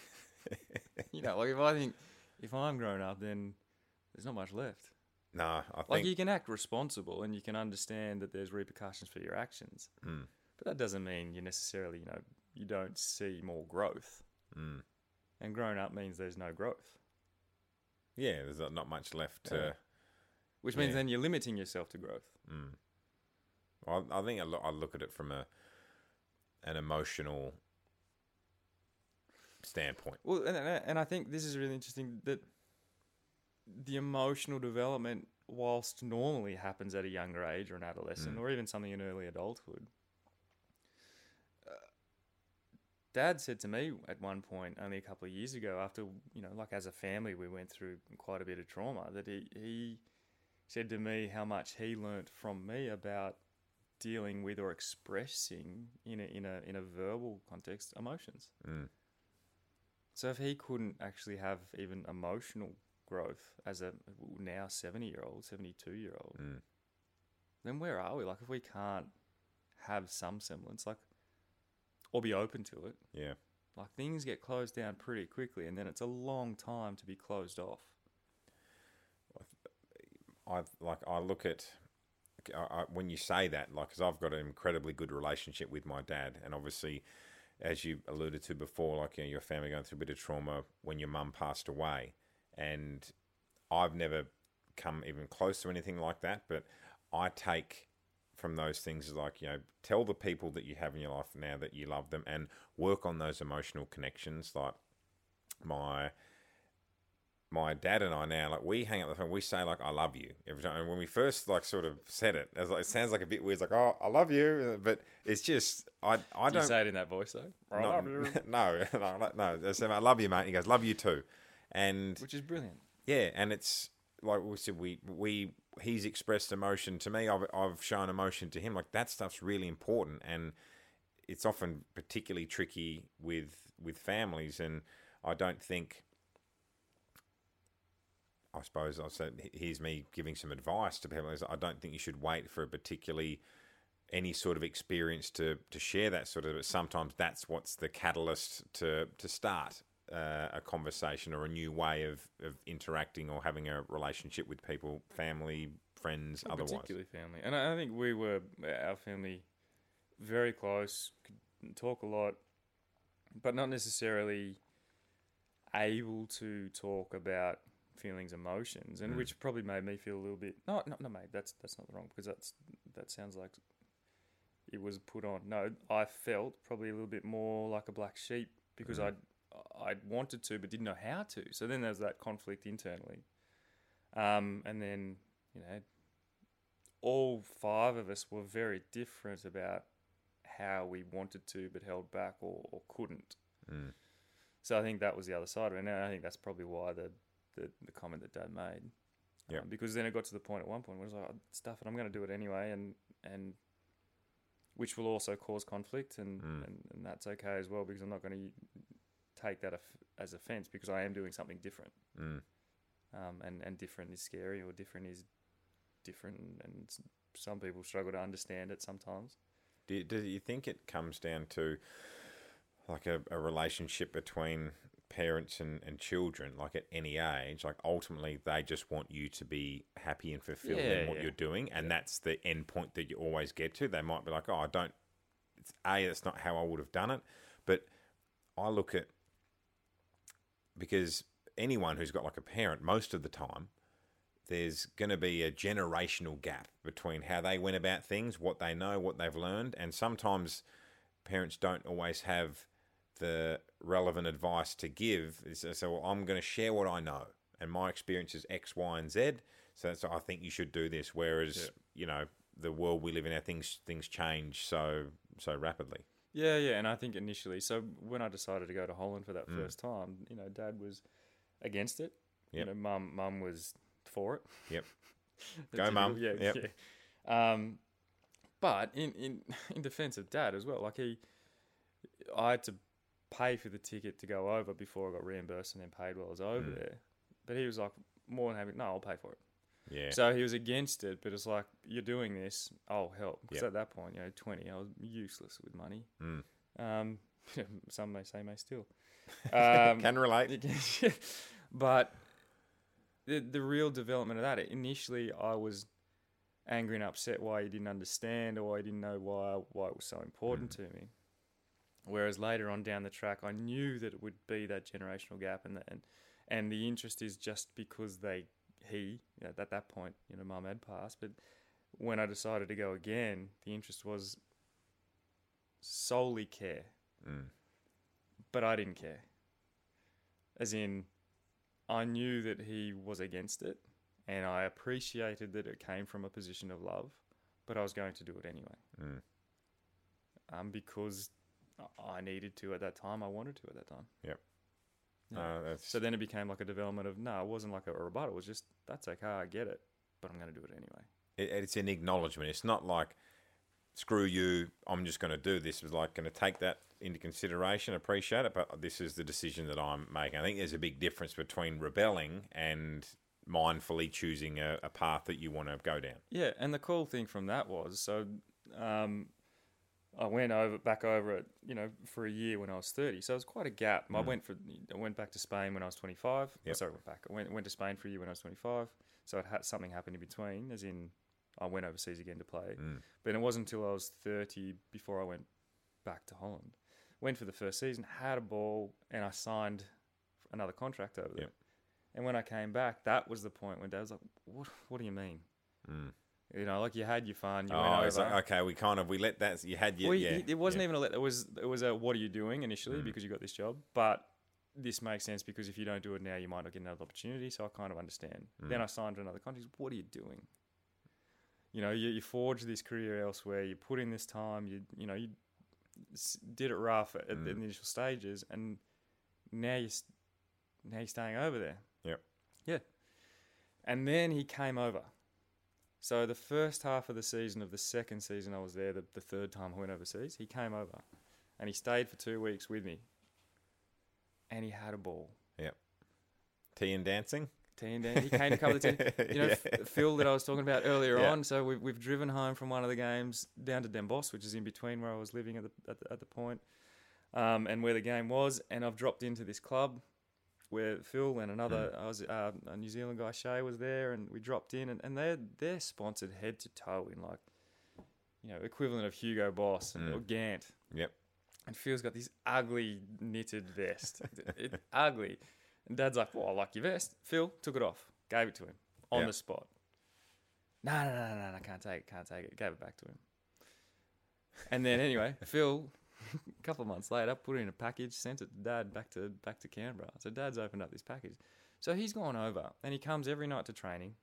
[LAUGHS] You know, like, if I think, if I'm grown up, then there's not much left. No, I Like, you can act responsible and you can understand that there's repercussions for your actions. Mm. But that doesn't mean you necessarily, you know, you don't see more growth. Mm. And grown up means there's no growth, yeah, there's not- much left. Yeah. To, which means Yeah. then you're limiting yourself to growth. mm. I, I think I look, I look at it from a an emotional standpoint. Well, and, and I think this is really interesting that the emotional development, whilst normally happens at a younger age or an adolescent Mm. or even something in early adulthood. uh, Dad said to me at one point, only a couple of years ago, after you know, like as a family, we went through quite a bit of trauma. That he he said to me how much he learnt from me about dealing with or expressing in a in a in a verbal context emotions. Mm. So if he couldn't actually have even emotional growth as a now 70 year old, 72 year old, Mm. then where are we? Like if we can't have some semblance, like, or be open to it, Yeah. like things get closed down pretty quickly and then it's a long time to be closed off. I like I look at I, I, when you say that, like, because I've got an incredibly good relationship with my dad, and obviously, as you alluded to before, like you know, your family going through a bit of trauma when your mum passed away, and I've never come even close to anything like that, but I take from those things is like you know tell the people that you have in your life now that you love them and work on those emotional connections. Like my my dad and I now, like we hang up the phone, we say like "I love you" every time. And when we first like sort of said it, it's like, it sounds like a bit weird. It's like "Oh, I love you," but it's just I I Do don't say it in that voice though? I [LAUGHS] no, [LAUGHS] no no no. I said, I love you, mate. He goes, "Love you too," and Which is brilliant. yeah, and it's like we said, we we he's expressed emotion to me. I've I've shown emotion to him. Like that stuff's really important, and it's often particularly tricky with with families. And I don't think. I suppose I said here's me giving some advice to people. I don't think you should wait for a particularly any sort of experience to to share that sort of. But sometimes that's what's the catalyst to to start uh, a conversation or a new way of, of interacting or having a relationship with people, family, friends, otherwise. particularly family. And I I think we were our family very close, could talk a lot, but not necessarily able to talk about feelings, emotions, and Mm. which probably made me feel a little bit. No, no, no, mate. That's that's not wrong because that's that sounds like it was put on. No, I felt probably a little bit more like a black sheep because Mm. I'd I'd wanted to but didn't know how to. So then there's that conflict internally, um, and then you know, all five of us were very different about how we wanted to but held back or, or couldn't. Mm. So I think that was the other side of it, and I think that's probably why the the, the comment that Dad made. Yep. Um, because then it got to the point at one point where it was like, "Oh, stuff it, I'm going to do it anyway, and and which will also cause conflict, and, Mm. and, and that's okay as well because I'm not going to take that as offense because I am doing something different, Mm. um, and and different is scary or different is different, and, and some people struggle to understand it sometimes. Do you, do you think it comes down to like a, a relationship between parents and, and children, like at any age? Like ultimately, they just want you to be happy and fulfilled in what yeah. you're doing, and that's the end point that you always get to. They might be like, "Oh, I don't." It's a. That's not how I would have done it, but I look at because anyone who's got like a parent, most of the time, there's going to be a generational gap between how they went about things, what they know, what they've learned, and sometimes parents don't always have the relevant advice to give. So, so well, I'm going to share what I know, and my experience is X, Y, and Z. So, so I think you should do this. Whereas, Yeah. you know, the world we live in, now things things change so so rapidly. Yeah, yeah, and I think initially, so when I decided to go to Holland for that Mm. first time, you know, Dad was against it. Yep. You know, Mum, Mum was for it. Yep. [LAUGHS] Go, Mum. Yeah, Yep. yeah. Um, but in in [LAUGHS] in defence of Dad as well, like he, I had to pay for the ticket to go over before I got reimbursed and then paid while I was over Mm. there. But he was like more than happy. No, I'll pay for it. Yeah. So he was against it, but it's like you're doing this, I'll help. Because Yep. at that point, you know, twenty, I was useless with money. Mm. Um, [LAUGHS] some may say may still. [LAUGHS] Um, Can relate. [LAUGHS] but the the real development of that initially, I was angry and upset why he didn't understand or I didn't know why why it was so important to me. Whereas later on down the track, I knew that it would be that generational gap, and the, and and the interest is just because they he at that point, you know, mum had passed, but when I decided to go again, the interest was solely care Mm. but I didn't care. As in, I knew that he was against it, and I appreciated that it came from a position of love, but I was going to do it anyway. Mm. Um, because I- needed to at that time. I wanted to at that time. Yep. Yeah. Uh, that's, so then it became like a development of no, it wasn't like a rebuttal. It was just that's okay, I get it, but I'm going to do it anyway. it, it's an acknowledgement. It's not like screw you. I'm just going to do this. It's like going to take that into consideration, appreciate it, but this is the decision that I'm making. I think there's a big difference between rebelling and mindfully choosing a, a path that you want to go down. Yeah, and the cool thing from that was so um, I went over back over it, you know, for a year when I was thirty. So it was quite a gap. I Mm. went for I went back to Spain when I was twenty five. Yep. Sorry, I went back. I went went to Spain for a year when I was twenty five. So it had something happened in between, as in I went overseas again to play. Mm. But it wasn't until I was thirty before I went back to Holland. Went for the first season, had a ball, and I signed another contract over there. Yep. And when I came back, that was the point when Dad was like, "What? What do you mean?" Mm. You know, like you had your fun, you Oh, it's like, okay, we kind of we let that. You had your well, yeah. it- wasn't yeah. even a let. It was it was a what are you doing initially Mm. because you got this job, but this makes sense because if you don't do it now, you might not get another opportunity. So I kind of understand. Then Mm. I signed to another contract. What are you doing? You know, you, you forge this career elsewhere. You put in this time. You you know you did it rough at, at the Mm. initial stages, and now you now you're staying over there. Yep. Yeah. And then he came over. So the first half of the season of the second season I was there, the, the third time I went overseas, he came over and he stayed for two weeks with me. And he had a ball. Yep. Tea and dancing. Tea and Dan, he came to cover the team. [LAUGHS] You know, Yeah. F- Phil that I was talking about earlier Yeah. on. So we've, we've driven home from one of the games down to Den Bosch, which is in between where I was living at the at the, at the point, um, and where the game was. And I've dropped into this club where Phil and another Mm. I was uh, a New Zealand guy Shay was there, and we dropped in, and, and they're they're sponsored head to toe in like you know equivalent of Hugo Boss Mm. or Gant. Yep. And Phil's got this ugly knitted vest. [LAUGHS] it, ugly. And Dad's like, "Well, I like your vest." Phil took it off, gave it to him on Yeah. the spot. No, no, no, no, no, I can't take it, can't take it. Gave it back to him. And then anyway, [LAUGHS] Phil, a [LAUGHS] couple of months later, put it in a package, sent it to Dad back to back to Canberra. So Dad's opened up this package. So he's gone over and he comes every night to training,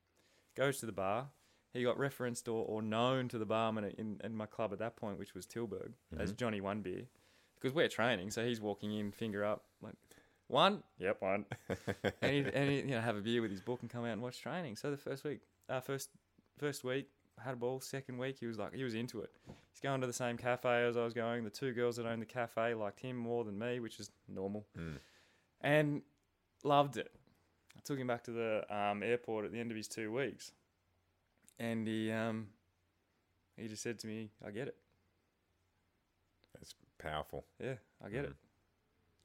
goes to the bar. He got referenced or, or known to the barman in, in my club at that point, which was Tilburg, as Johnny One Beer, because we're training. So he's walking in, finger up, like one, yep, one, and he and he, [LAUGHS] you know have a beer with his book and come out and watch training. So the first week, uh, first first week had a ball. Second week, he was like he was into it. He's going to the same cafe as I was going. The two girls that owned the cafe liked him more than me, which is normal, and loved it. I took him back to the um, airport at the end of his two weeks, and he um, he just said to me, "I get it. That's powerful. Yeah, I get Mm. it."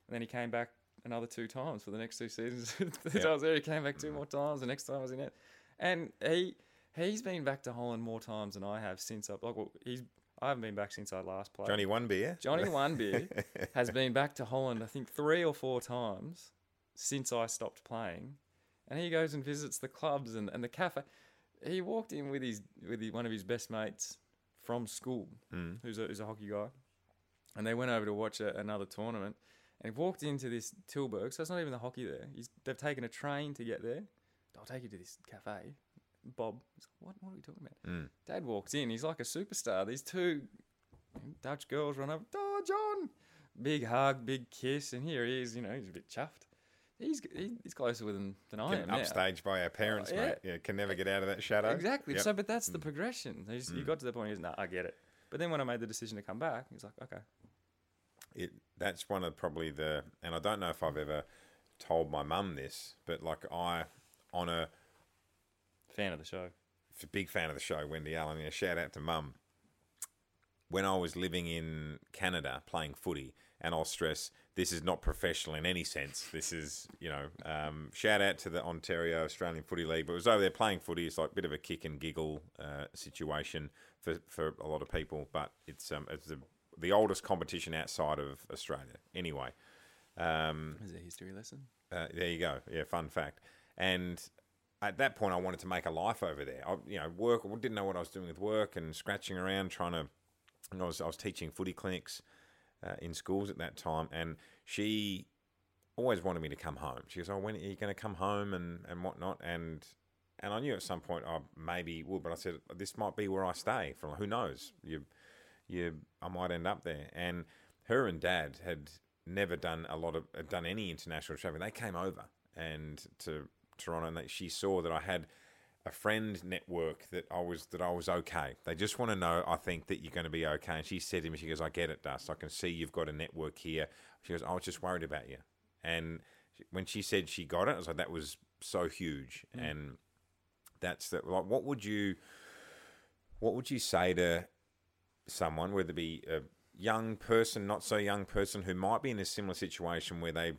And then he came back another two times for the next two seasons. [LAUGHS] Yeah. I was there, he came back two more times. The next time I was in it, and he he's been back to Holland more times than I have since I like. Well, he's I haven't been back since I last played. Johnny One Beer. Johnny One Beer [LAUGHS] has been back to Holland, I think, three or four times since I stopped playing. And he goes and visits the clubs and, and the cafe. He walked in with his with his, one of his best mates from school, mm. who's, a, who's a hockey guy. And they went over to watch a, another tournament. And he walked into this Tilburg, so it's not even the hockey there. He's, they've taken a train to get there. I'll take you to this cafe. Bob, he's like, what, what are we talking about? Dad walks in. He's like a superstar. These two Dutch girls run up. Oh, John! Big hug, big kiss, and here he is. You know, he's a bit chuffed. He's he's closer with them than I am Getting now. upstaged by our parents, Oh, yeah. mate. Yeah, can never get out of that shadow. Exactly. Yep. Mm. So, but that's the progression. He's, He got to the point. He's nah, I get it. But then when I made the decision to come back, he's like, okay, it that's one of probably the and I don't know if I've ever told my mum this, but like I on a fan of the show. big fan of the show, Wendy Allen. Yeah, shout out to mum. When I was living in Canada playing footy, and I'll stress this is not professional in any sense. This is, you know, um, shout out to the Ontario Australian Footy League. But it was over there playing footy. It's like a bit of a kick and giggle uh, situation for, for a lot of people. But it's um, it's the, the oldest competition outside of Australia. Anyway, um, Is it a history lesson? uh, there you go. Yeah, fun fact. And at that point, I wanted to make a life over there. I, you know, work. I didn't know what I was doing with work and scratching around trying to. I was I was teaching footy clinics uh, in schools at that time, and she always wanted me to come home. She goes, "Oh, when are you going to come home and and whatnot?" And and I knew at some point I maybe would, but I said this might be where I stay. From who knows? You you I might end up there. And her and dad had never done a lot of done any international traveling. They came over and to Toronto, and that she saw that I had a friend network that I was that I was okay. They just want to know, I think, that you're going to be okay. And she said to me, she goes, "I get it, Dust. I can see you've got a network here." She goes, "I was just worried about you." And when she said she got it, I was like, "That was so huge." Mm. And that's that. Like, what would you, what would you say to someone, whether it be a young person, not so young person, who might be in a similar situation where they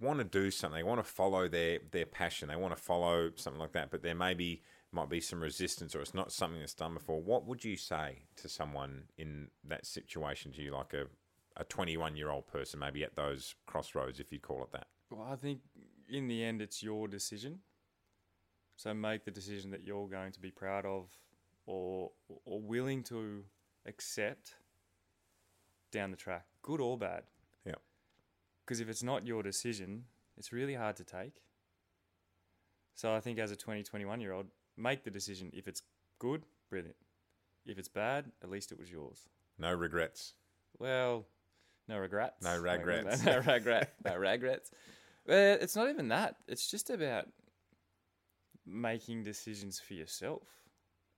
want to do something, they want to follow their their passion, they want to follow something like that, but there maybe might be some resistance or it's not something that's done before. What would you say to someone in that situation? To you, like a a 21 year old person, maybe at those crossroads, if you call it that. Well, I think in the end, it's your decision. So make the decision that you're going to be proud of or or willing to accept down the track, good or bad. Because if it's not your decision, it's really hard to take. So I think as a 20, 21 year old, make the decision. If it's good, brilliant. If it's bad, at least it was yours. No regrets. Well, no regrets. No regrets. [LAUGHS] No regret. No regrets. Well, it's not even that. It's just about making decisions for yourself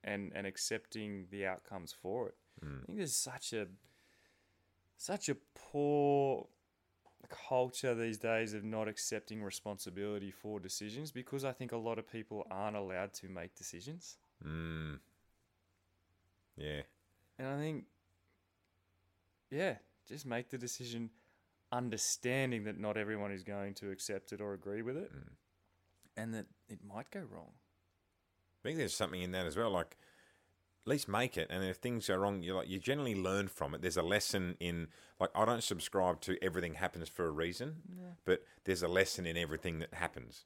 and and accepting the outcomes for it. Mm. I think there's such a such a poor culture these days of not accepting responsibility for decisions because I think a lot of people aren't allowed to make decisions. Mm. Yeah. And I think, yeah, just make the decision understanding that not everyone is going to accept it or agree with it and that it might go wrong. I think there's something in that as well. Like, least make it. And if things go wrong, you like you generally learn from it. There's a lesson in like I don't subscribe to everything happens for a reason, but there's a lesson in everything that happens,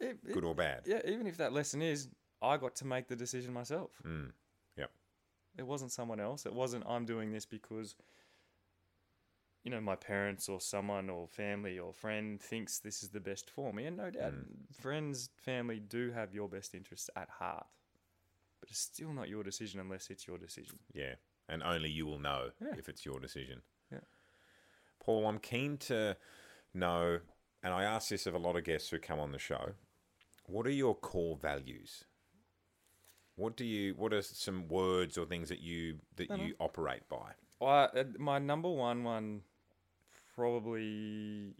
It- it- good or bad. yeah, even if that lesson is, I got to make the decision myself. Mm. Yep. It wasn't someone else. It wasn't I'm doing this because you know my parents or someone or family or friend thinks this is the best for me. And no doubt, friends, family do have your best interests at heart, it's still not your decision unless it's your decision. Yeah, and only you will know Yeah. if it's your decision. Yeah. Paul, I'm keen to know, and I ask this of a lot of guests who come on the show. What are your core values? What do you? What are some words or things that you that you operate by? I, uh, my number one one probably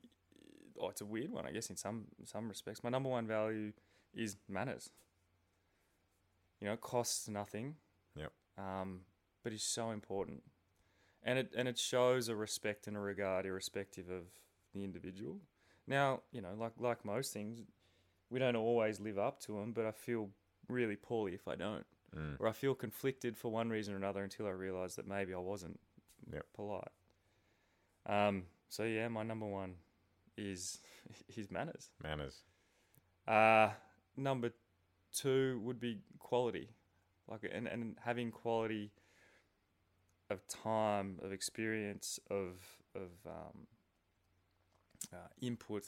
oh it's a weird one I guess in some some respects. My number one value is manners. You know, it costs nothing. Yep. Um, but is so important. And it and it shows a respect and a regard irrespective of the individual. Now, you know, like like most things, we don't always live up to them, but I feel really poorly if I don't. Mm. Or I feel conflicted for one reason or another until I realise that maybe I wasn't Yep. polite. Um, so yeah, my number one is [LAUGHS] his manners. Manners. Uh, number two would be quality, like and, and having quality of time, of experience, of of um, uh, input,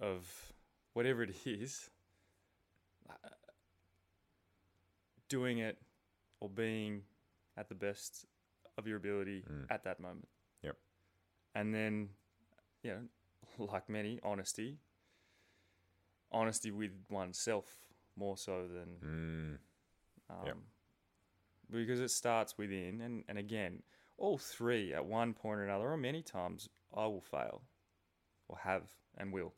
of whatever it is. uh, Doing it or being at the best of your ability Mm. at that moment. Yep. And then, you know, like many, honesty. Honesty with oneself more so than Mm. um, Yep. because it starts within and, and again all three at one point or another or many times i will fail or have and will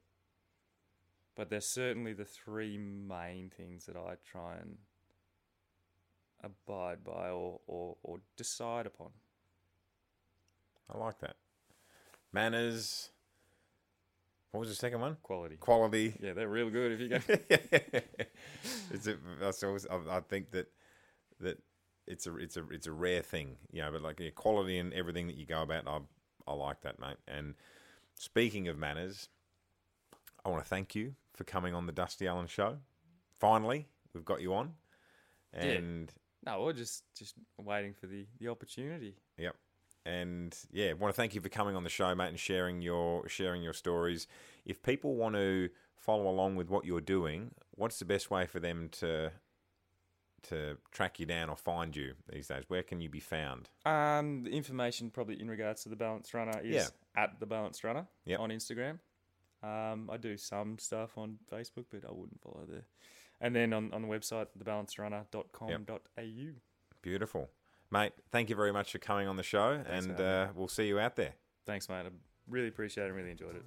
but they're certainly the three main things that i try and abide by or, or, or decide upon I like that. Manners. What was the second one? quality Quality. yeah they're real good if you go [LAUGHS] it's a, that's always, I, I think that that it's a it's a it's a rare thing, you know. But like yeah, quality and everything that you go about, I I like that, mate. And speaking of manners, I want to thank you for coming on the Dusty Allen Show. Finally, we've got you on, and no we're just just waiting for the the opportunity Yep. And yeah, want to thank you for coming on the show, mate, and sharing your sharing your stories. If people want to follow along with what you're doing, what's the best way for them to to track you down or find you these days? Where can you be found? Um, the information probably in regards to the Balanced Runner is Yeah. at the Balanced Runner Yep. on Instagram. Um, I do some stuff on Facebook, but I wouldn't follow there. And then on, on the website, thebalancedrunner.com.au. Beautiful, mate. Thank you very much for coming on the show, Thanks and uh, we'll see you out there. Thanks, mate. I really appreciate it and really enjoyed it.